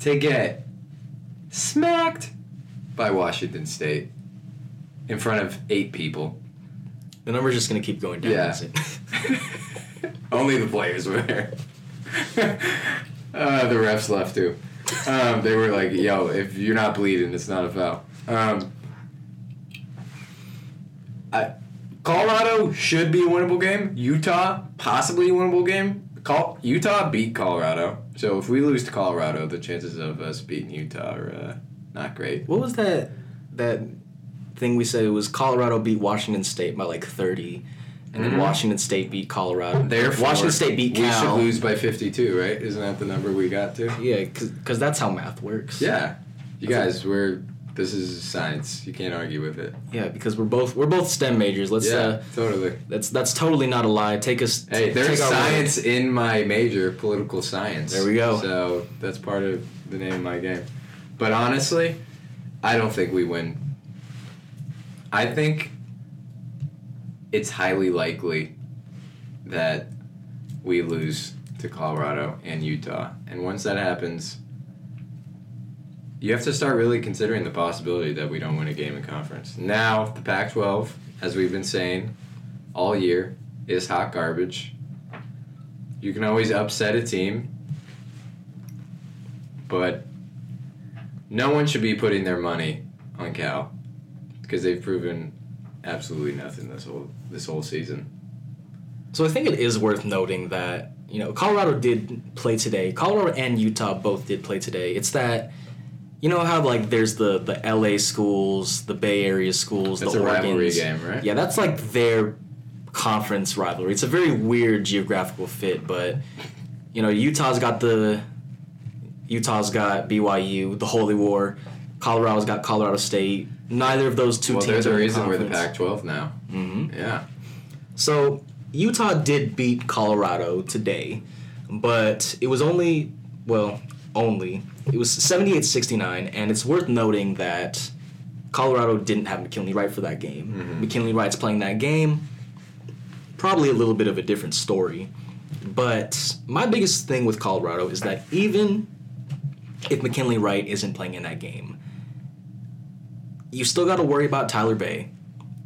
to get smacked by Washington State in front of eight people, the number's just gonna keep going down. Yeah. only the players were there. uh, the refs left too. Um, they were like, "Yo, if you're not bleeding, it's not a foul." Um, I, Colorado should be a winnable game. Utah possibly a winnable game. Col- Utah beat Colorado, so if we lose to Colorado, the chances of us beating Utah are uh, not great. What was that that thing we said? It was Colorado beat Washington State by like thirty, and then Mhm. Washington State beat Colorado. Therefore, Washington State beat We Cal. should lose by 52, right? Isn't that the number we got to? Yeah, because that's how math works. Yeah, you That's guys, we're this is science. You can't argue with it. Yeah, because we're both we're both STEM majors. Let's yeah, uh, totally. that's that's totally not a lie. Take us. Hey, there's science in my major, political science. There we go. So that's part of the name of my game. But honestly, I don't think we win. I think it's highly likely that we lose to Colorado and Utah. And once that happens, you have to start really considering the possibility that we don't win a game in conference. Now, the Pac 12, as we've been saying all year, is hot garbage. You can always upset a team, but no one should be putting their money on Cal because they've proven absolutely nothing this whole this whole season. So I think it is worth noting that you know Colorado did play today. Colorado and Utah both did play today. It's that you know how like there's the the LA schools, the Bay Area schools, That's the a rivalry game, right? Yeah, that's like their conference rivalry. It's a very weird geographical fit, but you know Utah's got the Utah's got BYU, the Holy War. Colorado's got Colorado State. Neither of those two well, teams there's a are in reason we're the. Pac-12 now. Mhm. Yeah. So Utah did beat Colorado today, but it was only well, only it was 78-69 and it's worth noting that Colorado didn't have McKinley Wright for that game. Mhm. McKinley Wright's playing that game. Probably a little bit of a different story. But my biggest thing with Colorado is that even if McKinley Wright isn't playing in that game, you still got to worry about Tyler Bey.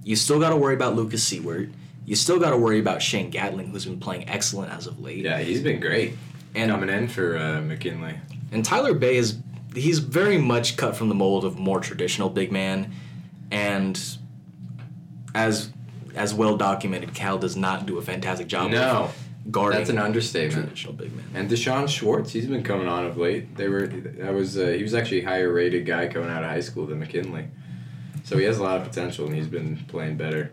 You still got to worry about Lucas Siewert. You still got to worry about Shane Gatling, who's been playing excellent as of late. Yeah, he's been great and coming in for uh, McKinley. And Tyler Bey is he's very much cut from the mold of more traditional big man, and as as well documented, Cal does not do a fantastic job. No, guarding that's an understatement. traditional big man. And D'Shawn Schwartz, he's been coming on of late. They were that was uh, he was actually a higher rated guy coming out of high school than McKinley, so he has a lot of potential and he's been playing better.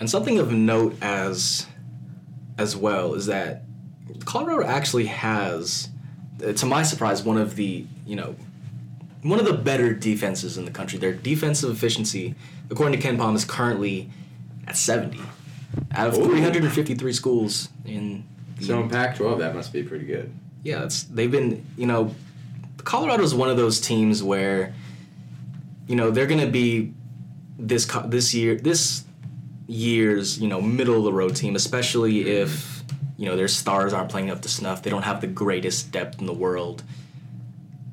And something of note as as well is that Colorado actually has, Uh, to my surprise, one of the you know, one of the better defenses in the country. Their defensive efficiency, according to KenPom, is currently at seventy out of Ooh. three hundred and fifty-three schools in. The, So in Pac-12, that must be pretty good. yeah, it's they've been you know, Colorado is one of those teams where, you know, they're gonna be this this year this year's you know middle of the road team, especially if you know their stars aren't playing up to snuff. They don't have the greatest depth in the world.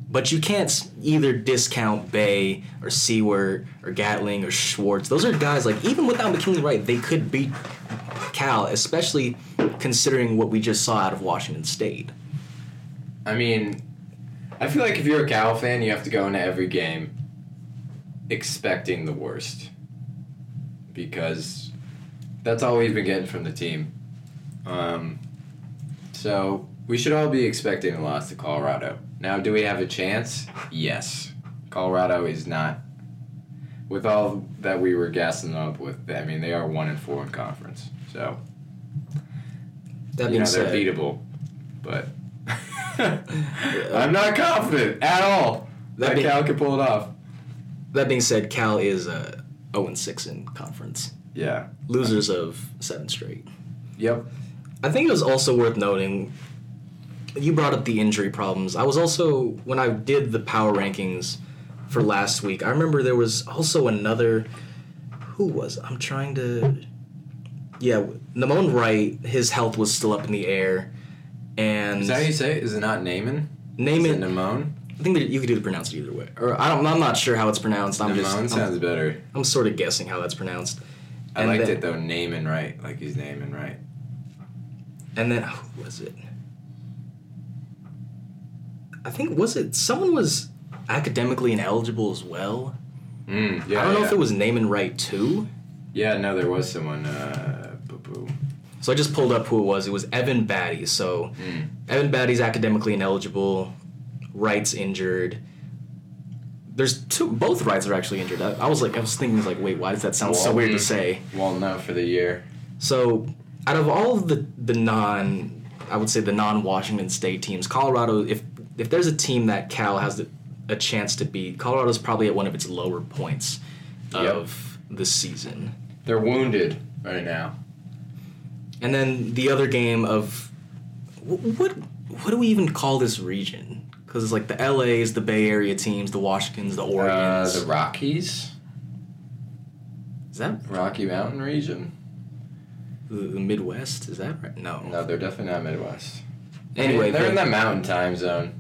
But you can't either discount Bey or Siewert or Gatling or Schwartz. Those are guys like even without McKinley Wright, they could beat Cal, especially considering what we just saw out of Washington State. I mean, I feel like if you're a Cal fan, you have to go into every game expecting the worst. Because that's all we've been getting from the team. Um, so we should all be expecting a loss to Colorado. Now, do we have a chance? Yes. Colorado is not. With all that we were gassing up with, I mean, they are one and four in conference. So That you being know, said, they're beatable, but I'm not confident at all That that being- Cal can pull it off. that being said, Cal is uh, 0 and 6 in conference, Yeah. losers of seven straight. Yep. I think it was also worth noting. You brought up the injury problems. I was also when I did the power rankings for last week. I remember there was also another. Who was I'm trying to? Yeah, Namon Wright. His health was still up in the air, and Is that how you say it? Is it not Naaman? name Is it. it Namone? I think that you could either pronounce it either way, or I don't. I'm not sure how it's pronounced. I'm just. Namone I'm, sounds better. I'm sort of guessing how that's pronounced. I And liked then- it though, Naaman right. Like he's naming right. And then who was it? I think was it someone was academically ineligible as well. Mm, yeah, I don't know yeah. if it was name and right too. Yeah, no, there was someone. Uh. So I just pulled up who it was. It was Evan Batty. So Mm. Evan Batty's academically ineligible. Wright's injured. There's two. Both Wrights are actually injured. I, I was like, I was thinking, like, wait, why does that sound so weird to Walton. say? Walnut for the year. So, out of all of the the non, I would say the non Washington State teams, Colorado, if if there's a team that Cal has the, a chance to beat, Colorado's probably at one of its lower points Yep. of the season. They're wounded right now. And then the other game of what what do we even call this region? Because it's like the LA's, the Bay Area teams, the Washingtons, the Uh, Oregons. the Rockies, is that Rocky Mountain region. The, the Midwest? Is that right? No. No, they're definitely not Midwest. Anyway, they're in the, the mountain time zone.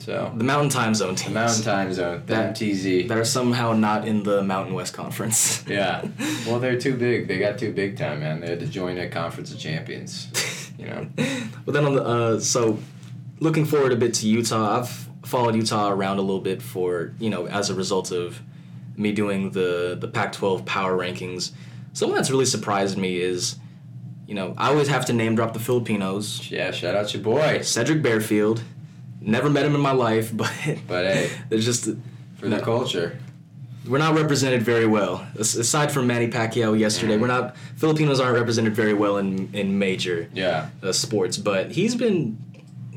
So the Mountain Time Zone the teams. mountain time zone, the That- MTZ. that are somehow not in the Mountain West Conference. Yeah. Well, they're too big. They got too big time, man. They had to join a conference of champions. You know. but then on the uh, so looking forward a bit to Utah. I've followed Utah around a little bit for you know as a result of me doing the the Pac-12 power rankings. Something that's really surprised me is, you know, I always have to name drop the Filipinos. Yeah. Shout out to your boy. Sedrick Barefield. Never met him in my life, but But hey, there's just for the No. culture. we're not represented very well. As- Aside from Manny Pacquiao yesterday, Mhm. we're not Filipinos aren't represented very well in in major Yeah. uh, sports, but he's been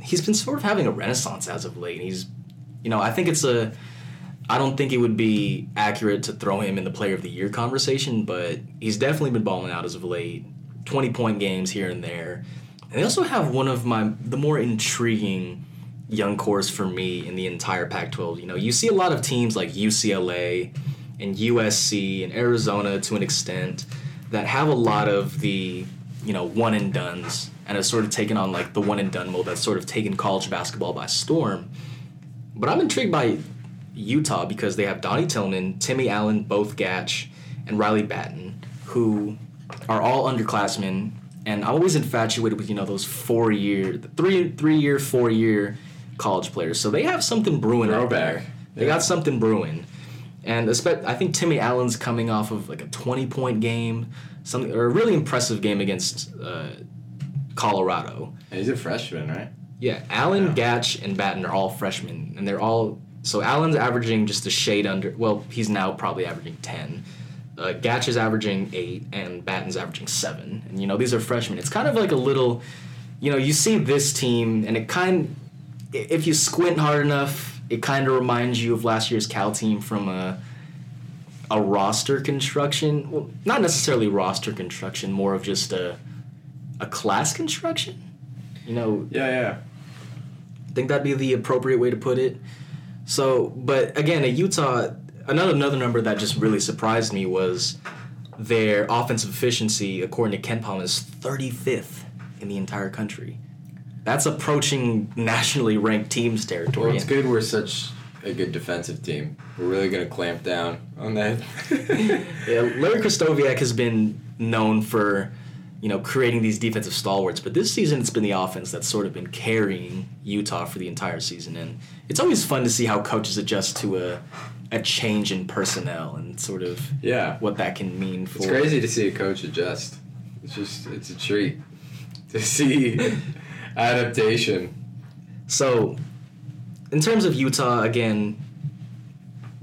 he's been sort of having a renaissance as of late. He's you know, I think it's a I don't think it would be accurate to throw him in the player of the year conversation, but he's definitely been balling out as of late. 20 point games here and there. And they also have one of my the more intriguing young cores for me in the entire Pac-12. You know, you see a lot of teams like UCLA and USC and Arizona to an extent that have a lot of the, you know, one and duns and have sort of taken on like the one and done mode that's sort of taken college basketball by storm. But I'm intrigued by Utah because they have Donnie Tillman, Timmy Allen, both Gach, and Riley Battin, who are all underclassmen. And I'm always infatuated with you know those four year, three three year, four year college players. So they have something brewing out there. They Yeah. got something brewing. And I think Timmy Allen's coming off of like a 20 point game, something or a really impressive game against uh, Colorado. And he's a freshman, right? Yeah, Allen. Gach, and Battin are all freshmen, and they're all so Allen's averaging just a shade under. Well, he's now probably averaging ten. Uh, Gach is averaging eight, and Battin's averaging seven. And you know these are freshmen. It's kind of like a little, you know, you see this team, and it kind, if you squint hard enough, it kind of reminds you of last year's Cal team from a a roster construction. Well, not necessarily roster construction, more of just a a class construction. You know, Yeah, yeah. I think that'd be the appropriate way to put it. So, but again, at Utah, another another number that just really surprised me was their offensive efficiency, according to KenPom, is 35th in the entire country. That's approaching nationally ranked teams territory. Well, it's good we're such a good defensive team. We're really gonna clamp down on that. Yeah, Larry Krystkowiak has been known for, you know, creating these defensive stalwarts, but this season it's been the offense that's sort of been carrying Utah for the entire season, and it's always fun to see how coaches adjust to a a change in personnel and sort of yeah. what that can mean for. It's crazy to see a coach adjust. It's just it's a treat to see adaptation. So, in terms of Utah, again,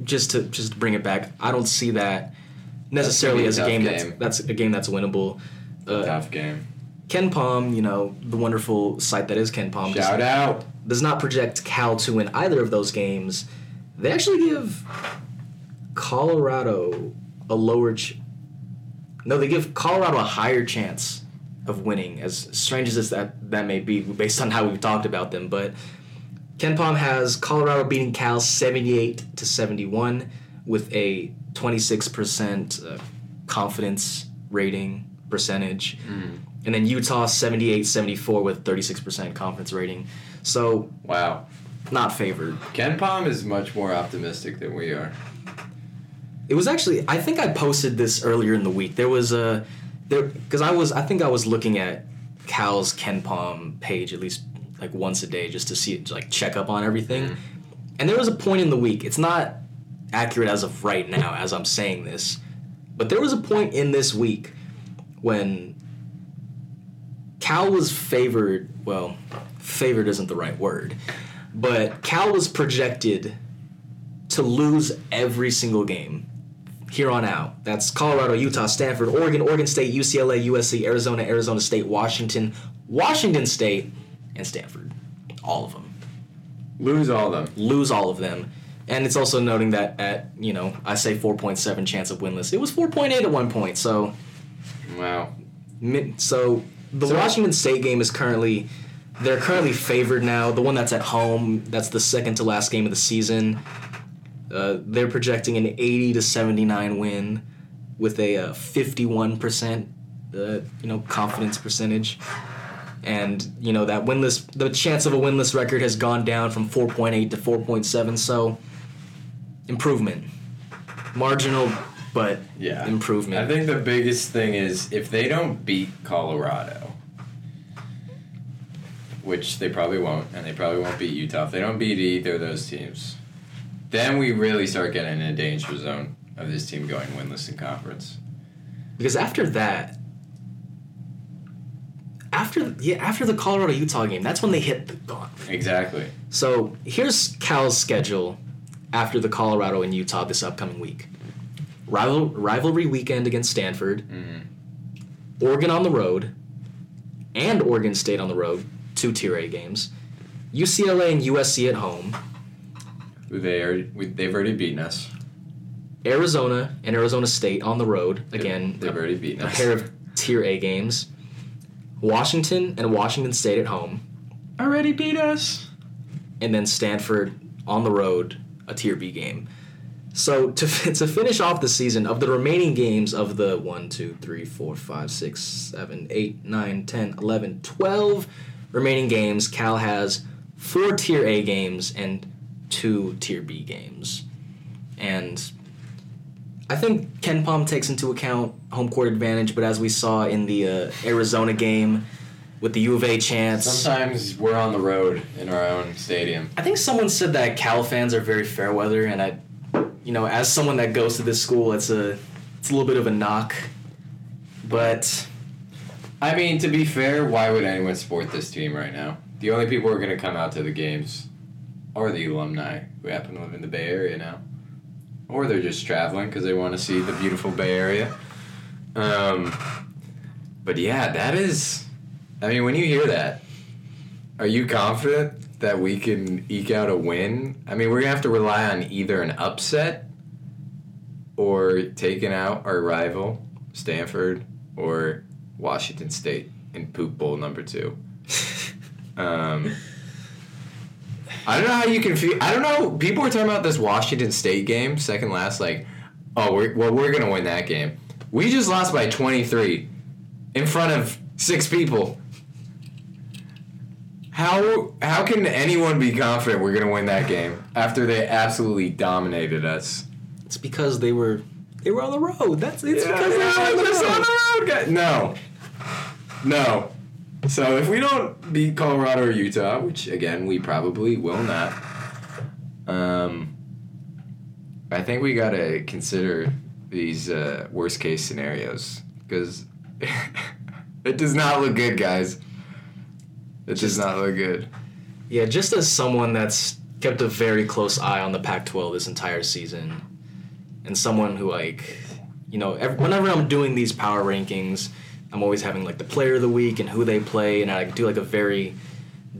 just to just to bring it back, I don't see that necessarily as a game, game. that's that's a game that's winnable. Uh, Tough game. KenPom, you know, the wonderful site that is KenPom, does, Shout out. does not project Cal to win either of those games. They actually give Colorado a lower. Ch- no, they give Colorado a higher chance of winning. As strange as that that may be, based on how we've talked about them, but KenPom has Colorado beating Cal seventy-eight to seventy-one with a twenty-six percent uh, confidence rating percentage, mm. and then Utah 78-74 with thirty-six percent confidence rating. So Wow. not favored. KenPom is much more optimistic than we are. It was actually I think I posted this earlier in the week. There was a there because I was I think I was looking at Cal's KenPom page at least like once a day just to see it like check up on everything. Mm. And there was a point in the week. It's not accurate as of right now as I'm saying this, but there was a point in this week when Cal was favored. Well, favored isn't the right word, but Cal was projected to lose every single game here on out. That's Colorado, Utah, Stanford, Oregon, Oregon State, UCLA, USC, Arizona, Arizona State, Washington, Washington State, and Stanford. All of them. Lose all of them. Lose all of them. And it's also noting that at, you know, I say 4.7 chance of winless. It was 4.8 at one point, so Wow. So the So- Washington State game is currently they're currently favored now. The one that's at home, that's the second to last game of the season. Uh, they're projecting an 80 to 79 win with a uh, 51% uh, you know confidence percentage. And you know that winless the chance of a winless record has gone down from 4.8 to 4.7 so improvement. Marginal but Yeah. improvement. I think the biggest thing is if they don't beat Colorado, which they probably won't, and they probably won't beat Utah. If they don't beat either of those teams, then we really start getting in a danger zone of this team going winless in conference. Because after that, after yeah, after the Colorado Utah game, that's when they hit the gauntlet. Exactly. So here's Cal's schedule after the Colorado and Utah this upcoming week. Rival, rivalry weekend against Stanford, Mhm. Oregon on the road, and Oregon State on the road, two Tier A games. UCLA and USC at home. They are, we, they've already beaten us. Arizona and Arizona State on the road again. they've already beaten a us. A pair of Tier A games. Washington and Washington State at home, Already beat us. and then Stanford on the road, a Tier B game. So to to finish off the season of the remaining games of the 1, 2, 3, 4, 5, 6, 7, 8, 9, 10, 11, 12 remaining games, Cal has four Tier A games and two Tier B games. And I think KenPom takes into account home court advantage, but as we saw in the uh, Arizona game with the U of A chance, Sometimes we're on the road in our own stadium. I think someone said that Cal fans are very fair weather, and I, you know, as someone that goes to this school, it's a, it's a little bit of a knock, but I mean, to be fair, why would anyone support this team right now? The only people who are going to come out to the games are the alumni who happen to live in the Bay Area now. Or they're just traveling because they want to see the beautiful Bay Area. Um, but yeah, that is. I mean, when you hear that, are you confident that we can eke out a win? I mean, we're gonna have to rely on either an upset or taking out our rival, Stanford, or Washington State in Poop Bowl number two. Um, I don't know how you can feel. I don't know. People were talking about this Washington State game, second last, like, oh, we're, well, we're gonna win that game. We just lost by twenty three, in front of six people. How how can anyone be confident we're gonna win that game after they absolutely dominated us? It's because they were they were on the road. That's it's Yeah, because they were on the road. road, No, no. So if we don't beat Colorado or Utah, which again we probably will not, um, I think we gotta consider these uh, worst case scenarios because it does not look good, guys. It does not look good. Yeah, just as someone that's kept a very close eye on the Pac-12 this entire season, and someone who like, you know, ev whenever I'm doing these power rankings, I'm always having like the player of the week and who they play, and I do like a very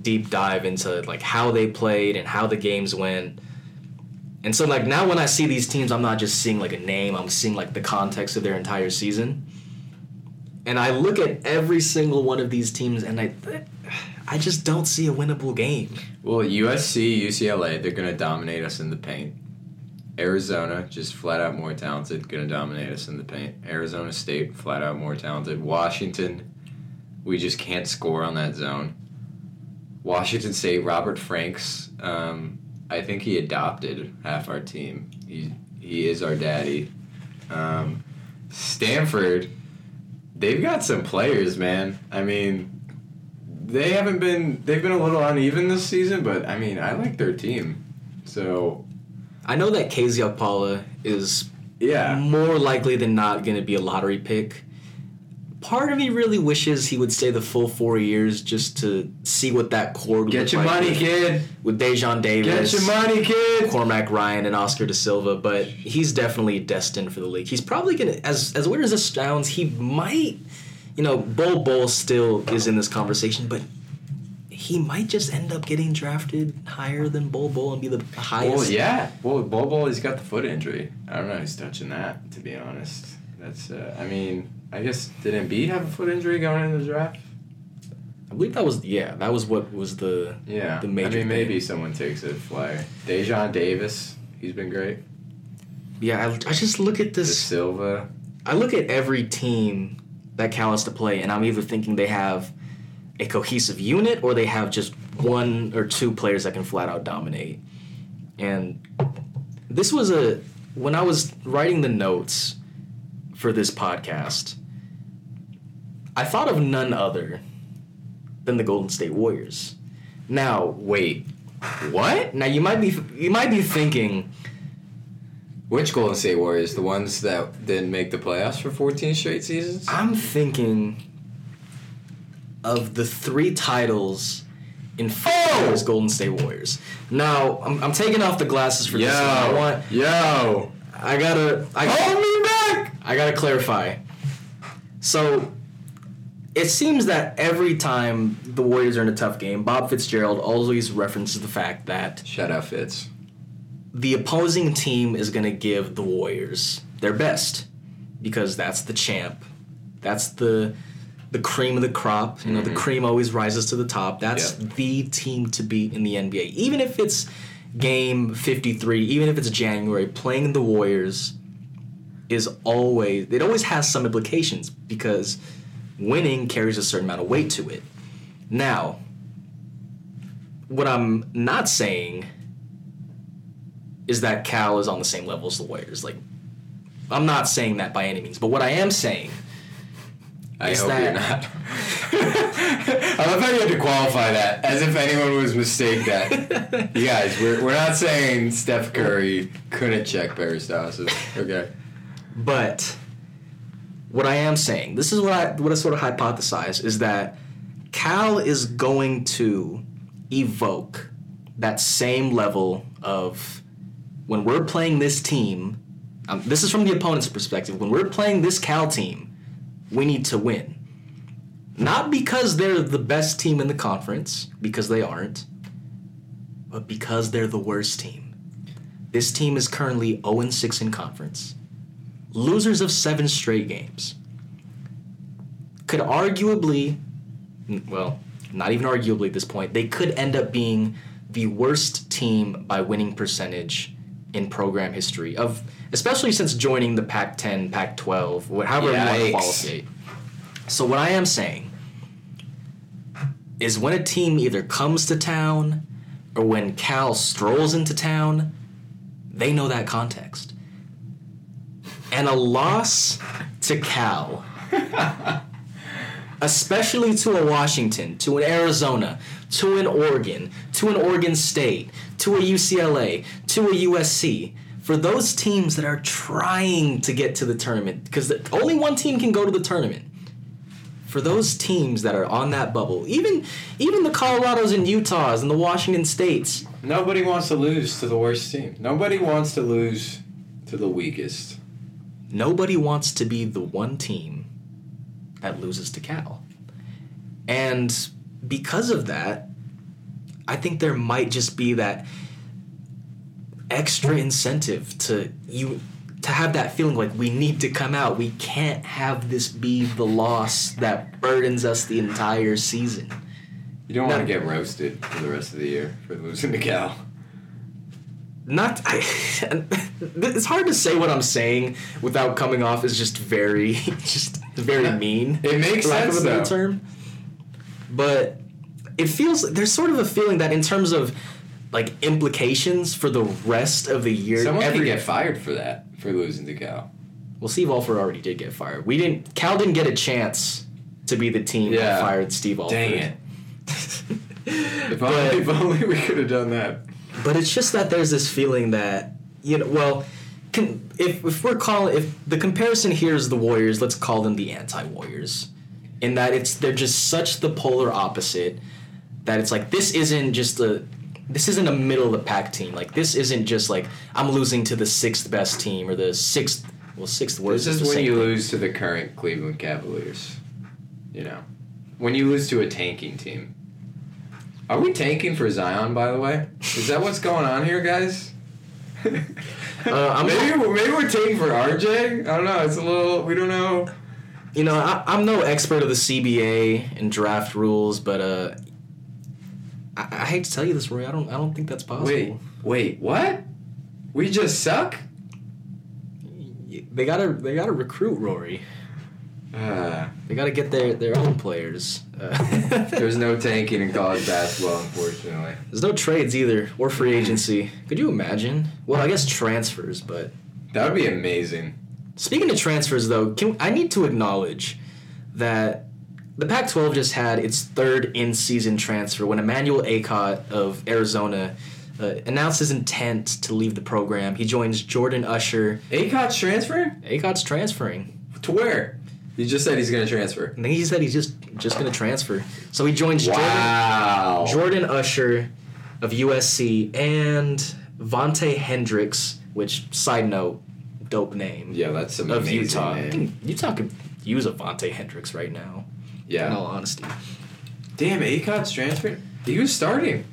deep dive into like how they played and how the games went. And so like now when I see these teams, I'm not just seeing like a name, I'm seeing like the context of their entire season. And I look at every single one of these teams and I I just don't see a winnable game. Well, USC, UCLA, they're gonna dominate us in the paint. Arizona, just flat out more talented, gonna dominate us in the paint. Arizona State, flat out more talented. Washington, we just can't score on that zone. Washington State, Robert Franks, um, I think he adopted half our team. He he is our daddy. Um, Stanford, they've got some players, man. I mean, they haven't been they've been a little uneven this season, but I mean, I like their team. So I know that KZ Okpala is yeah, more likely than not going to be a lottery pick. Part of me really wishes he would stay the full four years just to see what that core would get your like money, with, kid. with Daejon Davis, Get your money, kid. Cormac Ryan, and Oscar da Silva. But he's definitely destined for the league. He's probably going to, as as weird as this sounds, he might, you know, Bol Bol still is in this conversation, but he might just end up getting drafted higher than Bol Bol and be the highest. Well, yeah. Well, Bobo, he's got the foot injury. I don't know who's touching that, to be honest. That's, uh, I mean, I guess, did Embiid have a foot injury going into the draft? I believe that was yeah, that was what was the Yeah. The major I mean, thing. maybe someone takes a flyer. Daejon Davis, he's been great. yeah. I, I just look at De this. Silva. I look at every team that Cal has to play, and I'm either thinking they have a cohesive unit or they have just one or two players that can flat out dominate. And this was a when I was writing the notes for this podcast, I thought of none other than the Golden State Warriors. Now, Wait, what? now you might be you might be thinking, Which Golden State Warriors? The ones that didn't make the playoffs for 14 straight seasons? I'm thinking of the three titles in Oh! as Golden State Warriors. Now, I'm, I'm taking off the glasses for Yo, this one. I want yo, I gotta I, hold me back. I gotta clarify. So it seems that every time the Warriors are in a tough game, Bob Fitzgerald always references the fact that Shout out Fitz. The opposing team is going to give the Warriors their best because that's the champ. That's the the cream of the crop. You know, the Mhm. cream always rises to the top. That's the team to beat in the NBA. Even if it's game 53, even if it's January, playing the Warriors is always it always has some implications because winning carries a certain amount of weight to it. Now, what I'm not saying is that Cal is on the same level as the Warriors. Like, I'm not saying that by any means. But what I am saying, I Is hope that- you're not. I love how you had to qualify that, as if anyone was mistake that. You guys, we're, we're not saying Steph Curry couldn't check Barry Stosses. Okay. but what I am saying, this is what I what I sort of hypothesize is that Cal is going to evoke that same level of when we're playing this team. Um, this is from the opponent's perspective. When we're playing this Cal team, we need to win. Not because they're the best team in the conference, because they aren't, but because they're the worst team. This team is currently 0 6 in conference, losers of seven straight games. Could arguably, well, not even arguably at this point, they could end up being the worst team by winning percentage in program history of especially since joining the Pac-10, Pac-12, however you want to Yikes. qualify. So what I am saying is when a team either comes to town or when Cal strolls into town, they know that context. And a loss to Cal, especially to a Washington, to an Arizona, to an Oregon, to an Oregon State, to a UCLA, to a USC, for those teams that are trying to get to the tournament, because only one team can go to the tournament for those teams that are on that bubble, even even the Colorados and Utahs and the Washington States, Nobody wants to lose to the worst team. Nobody wants to lose to the weakest. nobody wants to be the one team that loses to Cal. And because of that, I think there might just be that extra incentive to you to have that feeling like we need to come out. We can't have this be the loss that burdens us the entire season. You don't want to get roasted for the rest of the year for losing to Cal. not I, it's hard to say what I'm saying without coming off as just very just very mean. It makes sense of a better though. term. But it feels there's sort of a feeling that in terms of like implications for the rest of the year, Someone every could get fired for that for losing to Cal. well, Steve Alford already did get fired. We didn't. Cal didn't get a chance to be the team Yeah. that fired Steve Alford. Dang it. If But- only, if only we could have done that. But it's just that there's this feeling that you know, well, can, if if we're calling if the comparison here is the Warriors, let's call them the anti-Warriors, in that it's they're just such the polar opposite that it's like this isn't just a this isn't a middle of the pack team. Like this isn't just like I'm losing to the sixth best team or the sixth well sixth worst. This is when you thing. lose to the current Cleveland Cavaliers. You know, when you lose to a tanking team. Are we tanking for Zion, by the way? Is that what's going on here, guys? Uh, maybe, we're- maybe we're tanking for RJ. I don't know. It's a little. We don't know. You know, I, I'm no expert of the CBA and draft rules, but uh, I, I hate to tell you this, Roy. I don't. I don't think that's possible. Wait, wait, what? We just suck. They gotta. They gotta recruit Rory. Uh, They gotta get their their own players. Uh, there's no tanking in college basketball, unfortunately. There's no trades either, or free agency. Could you imagine? Well, I guess transfers, but That would be amazing. Speaking of transfers, though, can, I need to acknowledge that the Pac-12 just had its third in-season transfer when Emmanuel Akot of Arizona uh, announced his intent to leave the program. He joins Jordan Usher. Akot's transferring Akot's transferring. to where? He just said he's going to transfer. And he said he's just just going to transfer. So he joins Wow. Jordan, Jordan Usher of USC and Vante Hendrix, which side note, dope name. Yeah, that's some of amazing Utah. I name. think Utah could use a Vante Hendrix right now. In all honesty, Damn, Akot's transferring. He was starting.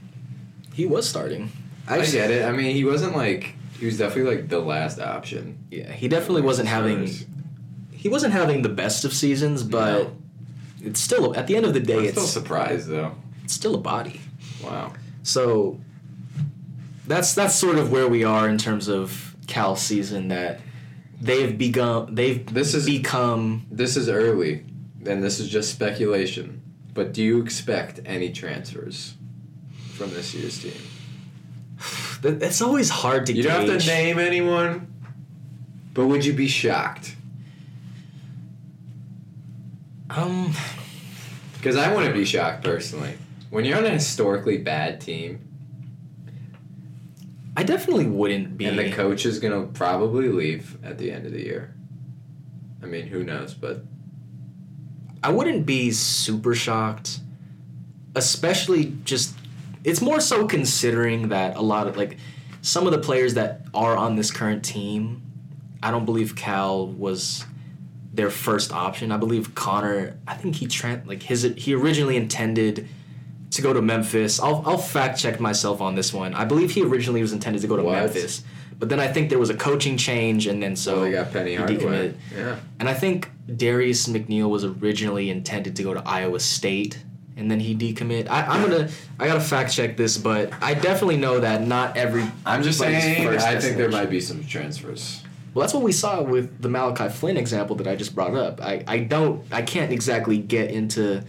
he was starting. I get it. I mean, he wasn't like he was definitely like the last option. Yeah, he definitely wasn't having. He wasn't having the best of seasons, but No. it's still at the end of the day, I'm it's still surprised though. it's still a body. Wow. So that's that's sort of where we are in terms of Cal season. That they've begun. They've This is become. this is early, and this is just speculation. But do you expect any transfers from this year's team? It's always hard to. You don't have to name anyone, but would you be shocked? Um, Because I wouldn't be shocked personally. When you're on a historically bad team I definitely wouldn't be. and the coach is gonna probably leave at the end of the year. I mean, who knows? But I wouldn't be super shocked, especially just. It's more so considering that a lot of like some of the players that are on this current team, I don't believe Cal was. their first option. I believe Connor. I think he tran like his he originally intended to go to Memphis. I'll I'll fact check myself on this one. I believe he originally was intended to go to What? Memphis, but then I think there was a coaching change, and then so So they got Penny he Hardaway. decommitted. Yeah. And I think Darius McNeill was originally intended to go to Iowa State, and then he decommit. I, I'm gonna I gotta fact check this, but I definitely know that not every. I'm just saying. I think there might be some transfers. Well, that's what we saw with the Malachi Flynn example that I just brought up. I, I don't I can't exactly get into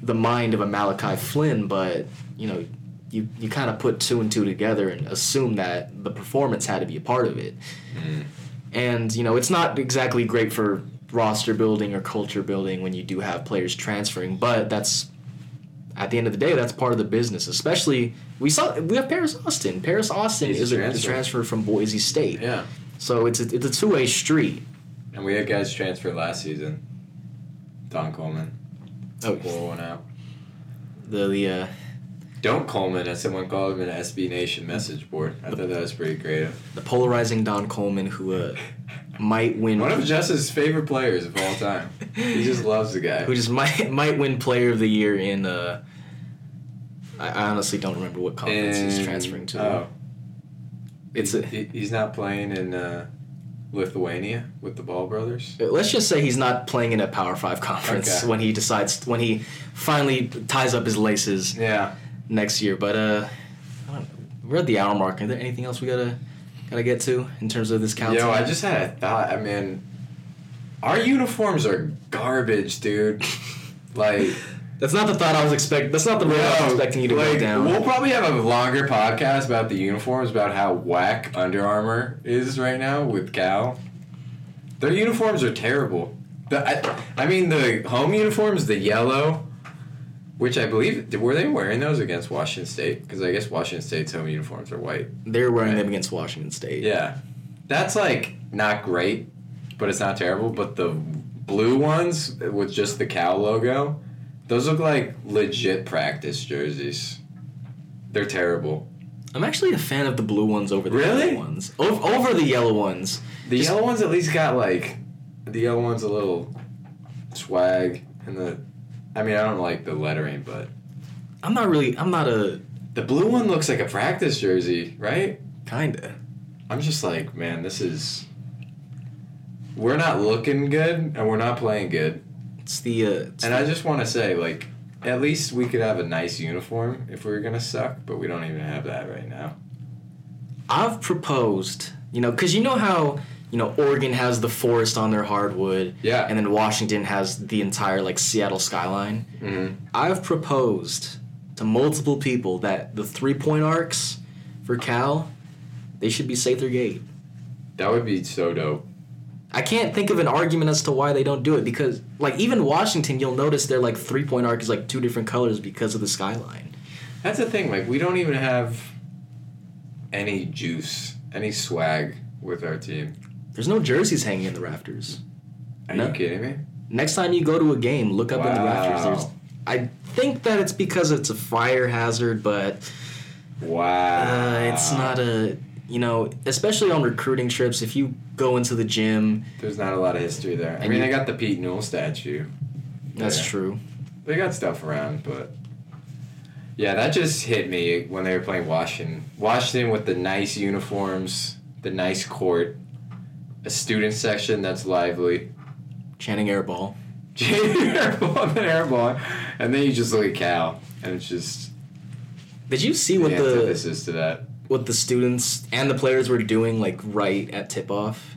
the mind of a Malachi Flynn, but you know, you you kind of put two and two together and assume that the performance had to be a part of it. And you know, it's not exactly great for roster building or culture building when you do have players transferring, but that's at the end of the day, that's part of the business. Especially we saw we have Paris Austin. Paris Austin He's is a, a transfer. transfer from Boise State. Yeah. So it's a, it's a two way street. And we had guys transfer last season. Don Coleman. Oh, Pour one out. the the uh, Don't Coleman, as someone called him in an SB Nation message board. I thought that was pretty creative. the polarizing Don Coleman who uh, might win. One of Jess's favorite players of all time. He just loves the guy. who just might might win Player of the Year in. Uh, I honestly don't remember what conference he's transferring to. Oh, It's a, he- he's not playing in uh, Lithuania with the Ball brothers. let's just say he's not playing in a Power Five conference Okay. when he decides when he finally ties up his laces Yeah. Next year. But uh, we're at the hour mark. Is there anything else we gotta gotta get to in terms of this Cal Yo? I just had a thought. I mean, our uniforms are garbage, dude. Like, That's not the thought I was expecting. That's not the road I was expecting you to like, go down. We'll probably have a longer podcast about the uniforms, about how whack Under Armour is right now with Cal. Their uniforms are terrible. The, I, I mean, the home uniforms, the yellow, which I believe were they wearing those against Washington State? Because I guess Washington State's home uniforms are white. They're wearing Right. them against Washington State. Yeah, that's like not great, but it's not terrible. But the blue ones with just the cow logo, those look like legit practice jerseys. They're terrible. I'm actually a fan of the blue ones over the Really? yellow ones. Over, over the yellow ones. The Just- yellow ones at least got like the yellow ones a little swag and the. I mean, I don't like the lettering, but I'm not really. I'm not a the blue one looks like a practice jersey, right? kinda. I'm just like, man, this is. We're not looking good, and we're not playing good. It's the. Uh, it's And the- I just want to say, like, at least we could have a nice uniform if we were gonna suck, but we don't even have that right now. I've proposed. You know, because you know how you know Oregon has the forest on their hardwood, Yeah. and then Washington has the entire like Seattle skyline. Mm-hmm. I've proposed to multiple people that the three point arcs for Cal, they should be Sather Gate. That would be so dope. I can't think of an argument as to why they don't do it because, like, even Washington, you'll notice their like three point arc is like two different colors because of the skyline. That's the thing. Like, we don't even have any juice, any swag with our team. There's no jerseys hanging in the rafters. Are No. you kidding me? Next time you go to a game, look up in the rafters. There's, I think that it's because it's a fire hazard, but Wow. uh, it's not a. You know, especially on recruiting trips, if you go into the gym, There's not a lot of history there. I mean, you- they got the Pete Newell statue. that's Yeah. true. They got stuff around, but yeah, that just hit me when they were playing Washington. Washington with the nice uniforms, the nice court, a student section that's lively, Channing airball. airball and then airball, and then you just look at Cal, and it's just Did you see the what the antithesis to that. what the students and the players were doing like right at tip off?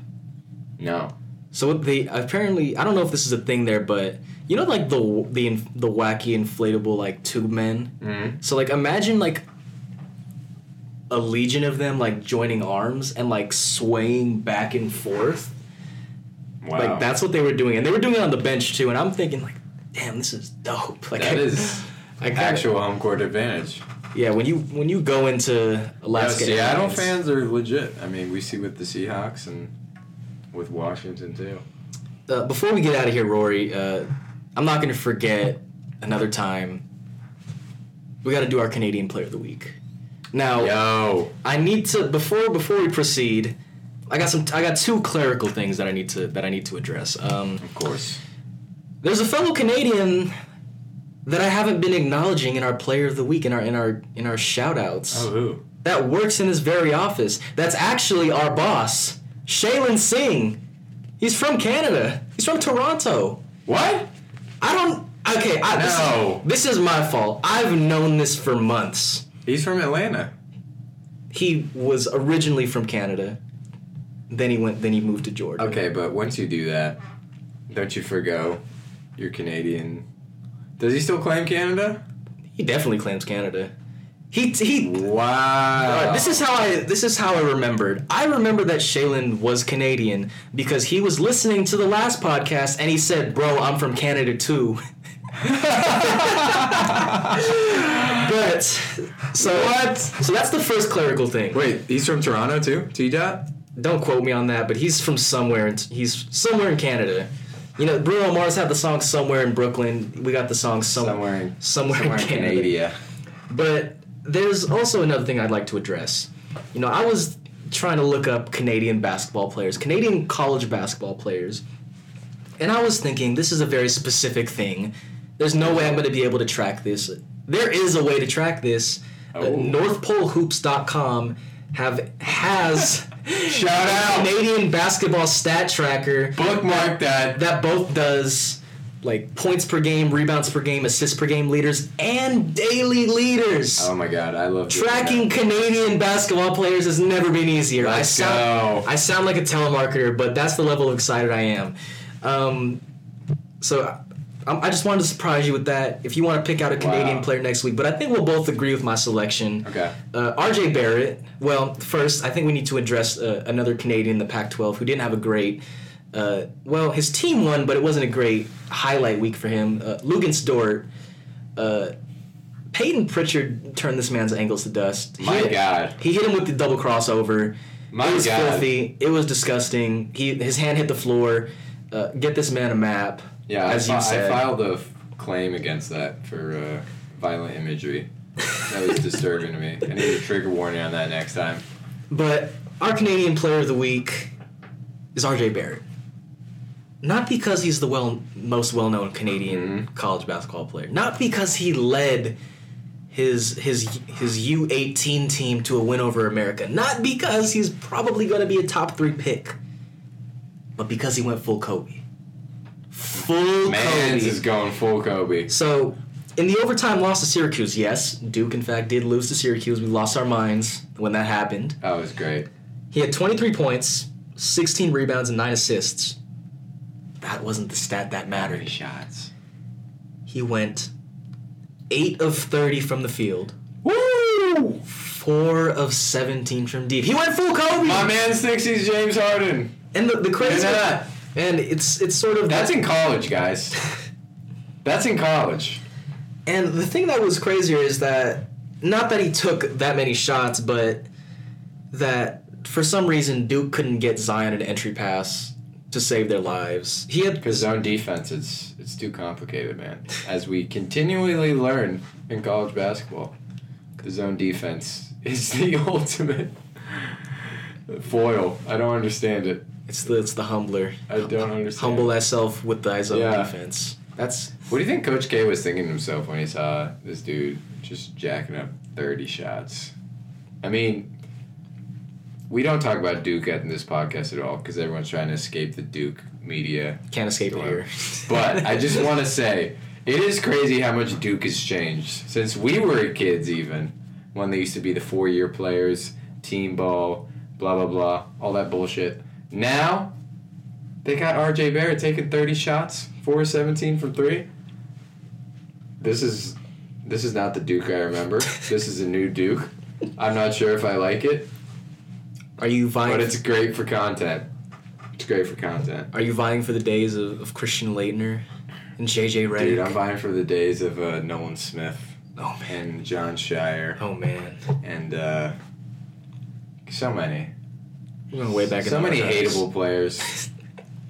No, So what they apparently I don't know if this is a thing there, but you know like the the the wacky inflatable like tube men. mm-hmm. So like imagine like a legion of them like joining arms and like swaying back and forth. wow, Like that's what they were doing, and they were doing it on the bench too. And I'm thinking like, damn, this is dope. Like that I- is kinda- actual home court advantage. Yeah, when you when you go into Alaska, Yeah, Seattle Airlines- fans are legit. I mean, we see with the Seahawks and with Washington too. uh, before we get out of here, Rory, uh, I'm not going to forget another time. We got to do our Canadian Player of the Week. Now, Yo, I need to before before we proceed. I got some. I got two clerical things that I need to that I need to address. Um, Of course. there's a fellow Canadian that I haven't been acknowledging in our Player of the Week in our in our in our shout outs. Oh, who? that works in this very office. That's actually our boss, Shaylin Singh. He's from Canada. He's from Toronto. What? I don't. Okay, I, No. this, this is my fault. I've known this for months. He's from Atlanta. He was originally from Canada. Then he went. Then he moved to Georgia. Okay, but once you do that, don't you forgo your Canadian. Does he still claim Canada? He definitely claims Canada. He he. Wow. Uh, this is how I this is how I remembered. I remember that Shaylin was Canadian because he was listening to the last podcast and he said, "Bro, I'm from Canada too." but so What? So that's the first clerical thing. Wait, he's from Toronto too? T dot? Don't quote me on that, but he's from somewhere. In, he's somewhere in Canada. You know, Bruno Mars had the song "Somewhere in Brooklyn." We got the song some, Somewhere in somewhere, somewhere in in Canada. Canada. But there's also another thing I'd like to address. You know, I was trying to look up Canadian basketball players, Canadian college basketball players, and I was thinking this is a very specific thing. There's no way I'm going to be able to track this. There is a way to track this. Uh, Oh. NorthPoleHoops.com have has Shout out! Canadian basketball stat tracker Bookmark that. that both does like points per game, rebounds per game, assists per game leaders, and daily leaders. Oh my god, I love Tracking. Canadian basketball players has never been easier. I Let's sound, go. I sound like a telemarketer, but that's the level of excited I am. Um, so I, I just wanted to surprise you with that. If you want to pick out a Canadian Wow. player next week, but I think we'll both agree with my selection. Okay. Uh, RJ Barrett. Well, first, I think we need to address uh, another Canadian in the Pac 12 who didn't have a great. Uh, well, his team won, but it wasn't a great highlight week for him. Uh, Luguentz Dort. Uh, Payton Pritchard turned this man's ankles to dust. He My hit- God. He hit him with the double crossover. My it was God. filthy. It was disgusting. He his hand hit the floor. Uh, get this man a map. Yeah, as I, you fi- I filed a f- claim against that for uh, violent imagery. That was disturbing to me. I need a trigger warning on that next time. But our Canadian Player of the Week is RJ Barrett. Not because he's the well most well known Canadian Mhm. college basketball player. Not because he led his his his U eighteen team to a win over America. Not because he's probably going to be a top three pick. But because he went full Kobe. Full Mans Kobe. is going full Kobe. So, in the overtime loss to Syracuse, yes, Duke in fact did lose to Syracuse. We lost our minds when that happened. That was great. He had 23 points, 16 rebounds, and 9 assists. That wasn't the stat that mattered. shots. He went 8 of 30 from the field, Woo! 4 of 17 from deep. He went full Kobe! My man thinks he's James Harden. And the, the crazy that. And it's it's sort of That's in college, guys. That's in college. And the thing that was crazier is that not that he took that many shots, but that for some reason Duke couldn't get Zion an entry pass to save their lives. He had Because zone defense, it's it's too complicated, man. As we continually learn in college basketball, the zone defense is the ultimate foil. I don't understand it. It's the it's the humbler. I don't understand. Humble thyself with thy zone Yeah. defense. That's What do you think Coach K was thinking to himself when he saw this dude just jacking up 30 shots? I mean, we don't talk about Duke in this podcast at all because everyone's trying to escape the Duke media. can't escape it Sure. here. But I just want to say, it is crazy how much Duke has changed since we were kids, even when they used to be the four year players, team ball, blah, blah, blah, all that bullshit. Now, they got RJ Barrett taking 30 shots, 4 of 17 from 3. This is this is not the Duke I remember. this is a new Duke. I'm not sure if I like it, Are you vying? but it's great for content. It's great for content. are you vying for the days of, of Christian Laettner and JJ Redick? Dude, I'm vying for the days of uh, Nolan Smith oh man. and Jon Scheyer Oh man. and uh, so many, going way back. so many hateable players.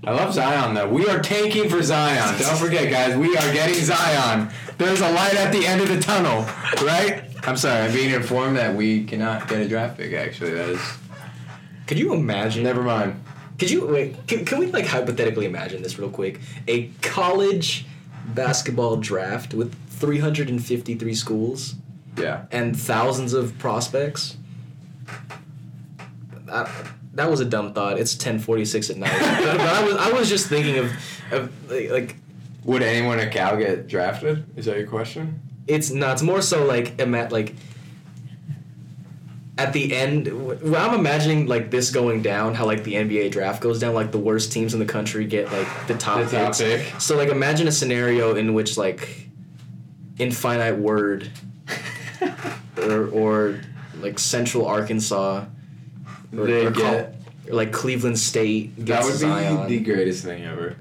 I love Zion though. We are tanking for Zion. Don't forget, guys. We are getting Zion. There's a light at the end of the tunnel, right? I'm sorry. I'm being informed that we cannot get a draft pick. Actually, that is Could you imagine? Never mind. Could you wait? Can, can we like hypothetically imagine this real quick? A college basketball draft with 353 schools Yeah. and thousands of prospects. That, that was a dumb thought. It's 10:46 at night. but, but I was I was just thinking of of like, Would anyone at Cal get drafted? Is that your question? it's not. It's more so like ima- like at the end. I'm imagining like this going down, how like the NBA draft goes down, like the worst teams in the country get like the top The top picks. pick. So like imagine a scenario in which like Incarnate Word or or like Central Arkansas or, They or get- like Cleveland State That gets would Zion. be the greatest thing ever.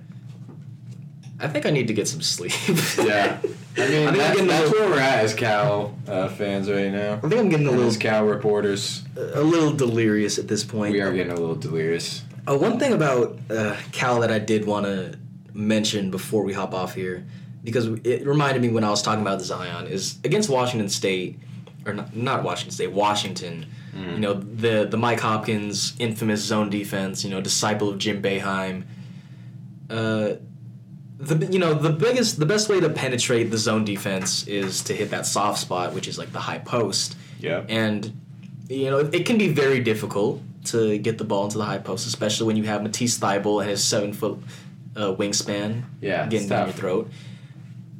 I think I need to get some sleep. Yeah. I mean, I think I'm that's, that's little- where we're at as Cal uh, fans right now. I think I'm getting a little as Cal reporters, a little delirious at this point. we are getting a little delirious. Uh, one thing about uh, Cal that I did want to mention before we hop off here, because it reminded me when I was talking about Zion, is against Washington State, or not, not Washington State, Washington. Mm. You know the the Mike Hopkins infamous zone defense. You know, disciple of Jim Boeheim. Uh, the you know the biggest the best way to penetrate the zone defense is to hit that soft spot, which is like the high post. Yeah. And you know, it can be very difficult to get the ball into the high post, especially when you have Matisse Thybulle and his seven foot uh, wingspan Yeah, getting down your throat.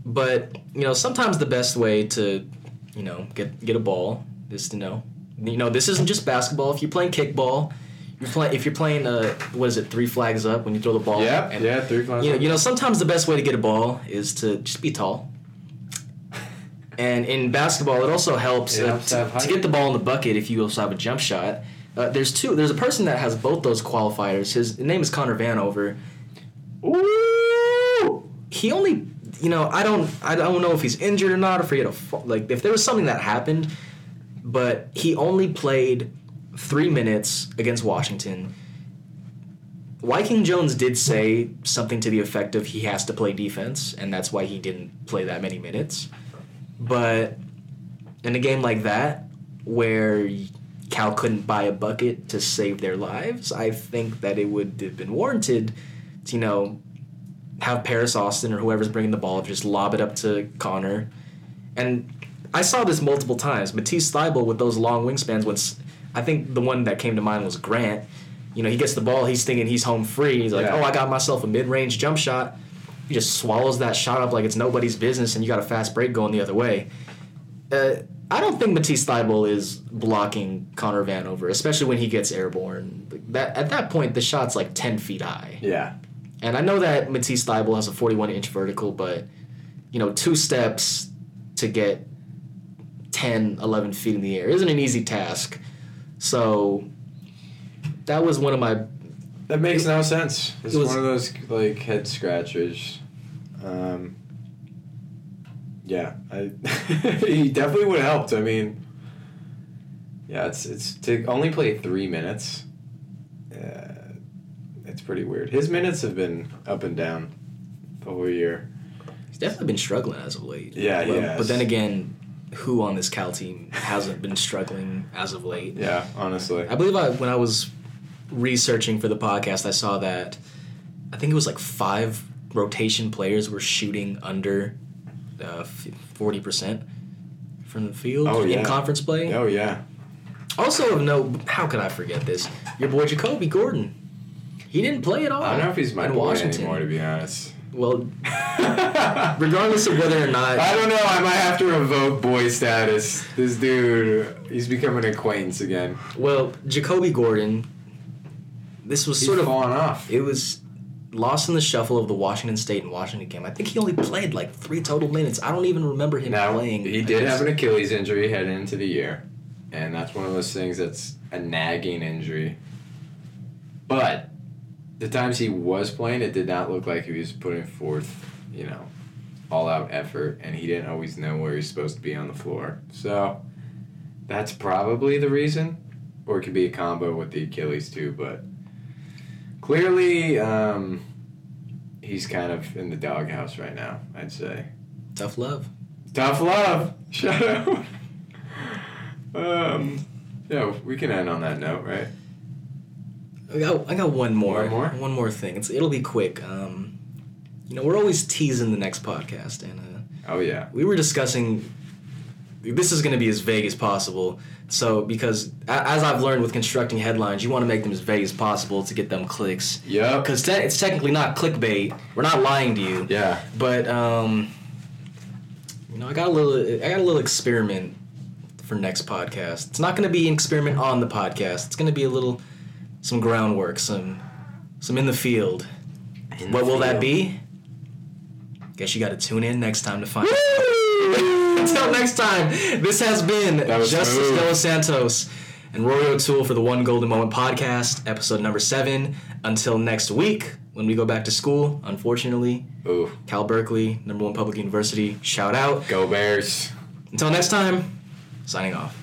But you know, sometimes the best way to you know get get a ball is to know you know this isn't just basketball. If you're playing kickball, you're playing if you're playing uh what is it three flags up when you throw the ball. Yeah, and, yeah, three flags You know, up. you know sometimes the best way to get a ball is to just be tall. And in basketball, it also helps, It uh, helps to to, to get the ball in the bucket if you also have a jump shot. Uh, there's two. There's a person that has both those qualifiers. His name is Connor Vanover. Ooh! He only, you know, I don't, I don't know if he's injured or not, or if he had a like if there was something that happened, but he only played three minutes against Washington. Wyking Jones did say something to the effect of he has to play defense, and that's why he didn't play that many minutes. But in a game like that, where Cal couldn't buy a bucket to save their lives, I think that it would have been warranted to, you know, have Paris Austin or whoever's bringing the ball just lob it up to Connor. And I saw this multiple times. Matisse Thybulle with those long wingspans. When s- I think the one that came to mind was Grant. You know, he gets the ball, he's thinking he's home free. He's like, Yeah. "Oh, I got myself a mid-range jump shot." He just swallows that shot up like it's nobody's business, and you got a fast break going the other way. Uh, I don't think Matisse Thybulle is blocking Connor Vanover, especially when he gets airborne. That at that point, the shot's like ten feet high. Yeah. And I know that Matisse Thybulle has a 41 inch vertical, but you know, two steps to get 10, 11 feet in the air isn't an easy task. So that was one of my. That makes no sense. It's It was- one of those like head scratchers. Um, yeah, I he definitely would have helped. I mean, yeah, it's it's to only play three minutes. Uh, it's pretty weird. His minutes have been up and down the whole year. He's definitely been struggling as of late. Yeah, But- has. But then again, who on this Cal team hasn't been struggling as of late? Yeah, honestly. I believe I, when I was researching for the podcast, I saw that I think it was like five rotation players were shooting under uh, forty percent from the field Oh, in yeah. conference play. Oh yeah. Also of note, how could I forget this? Your boy Jacobi Gordon. He didn't play at all. I don't know if he's my in boy Washington. anymore, to be honest. Well, regardless of whether or not I don't know. I might have to revoke boy status. This dude, he's becoming an acquaintance again. Well, Jacobi Gordon. This was He's sort of falling off. it was lost in the shuffle of the Washington State and Washington game. I think he only played like three total minutes. I don't even remember him Now playing. he did have an Achilles injury heading into the year, and that's one of those things that's a nagging injury. But the times he was playing, it did not look like he was putting forth, you know, all out effort, and he didn't always know where he's supposed to be on the floor. So that's probably the reason, or it could be a combo with the Achilles too. But clearly, um, he's kind of in the doghouse right now. I'd say. tough love. Tough love. Shut up. Um, yeah, we can end on that note, right? I got, I got one more. One more? One more thing. It's it'll be quick. Um, you know, we're always teasing the next podcast, and uh, Oh yeah. we were discussing. This is going to be as vague as possible. So, because a- as I've learned with constructing headlines, you want to make them as vague as possible to get them clicks. Yeah. Because te- it's technically not clickbait. We're not lying to you. Yeah. But um, you know, I got a little, I got a little experiment for next podcast. It's not going to be an experiment on the podcast. It's going to be a little, some groundwork, some, some in the field. In what the will that field. be? Guess you got to tune in next time to find. out. Until next time, this has been That Justice smooth. Dos Santos and Rory O'Toole for the One Golden Moment podcast, episode number seven. Until next week, when we go back to school, unfortunately, Ooh. Cal Berkeley, number one public university. Shout out. Go Bears. Until next time, signing off.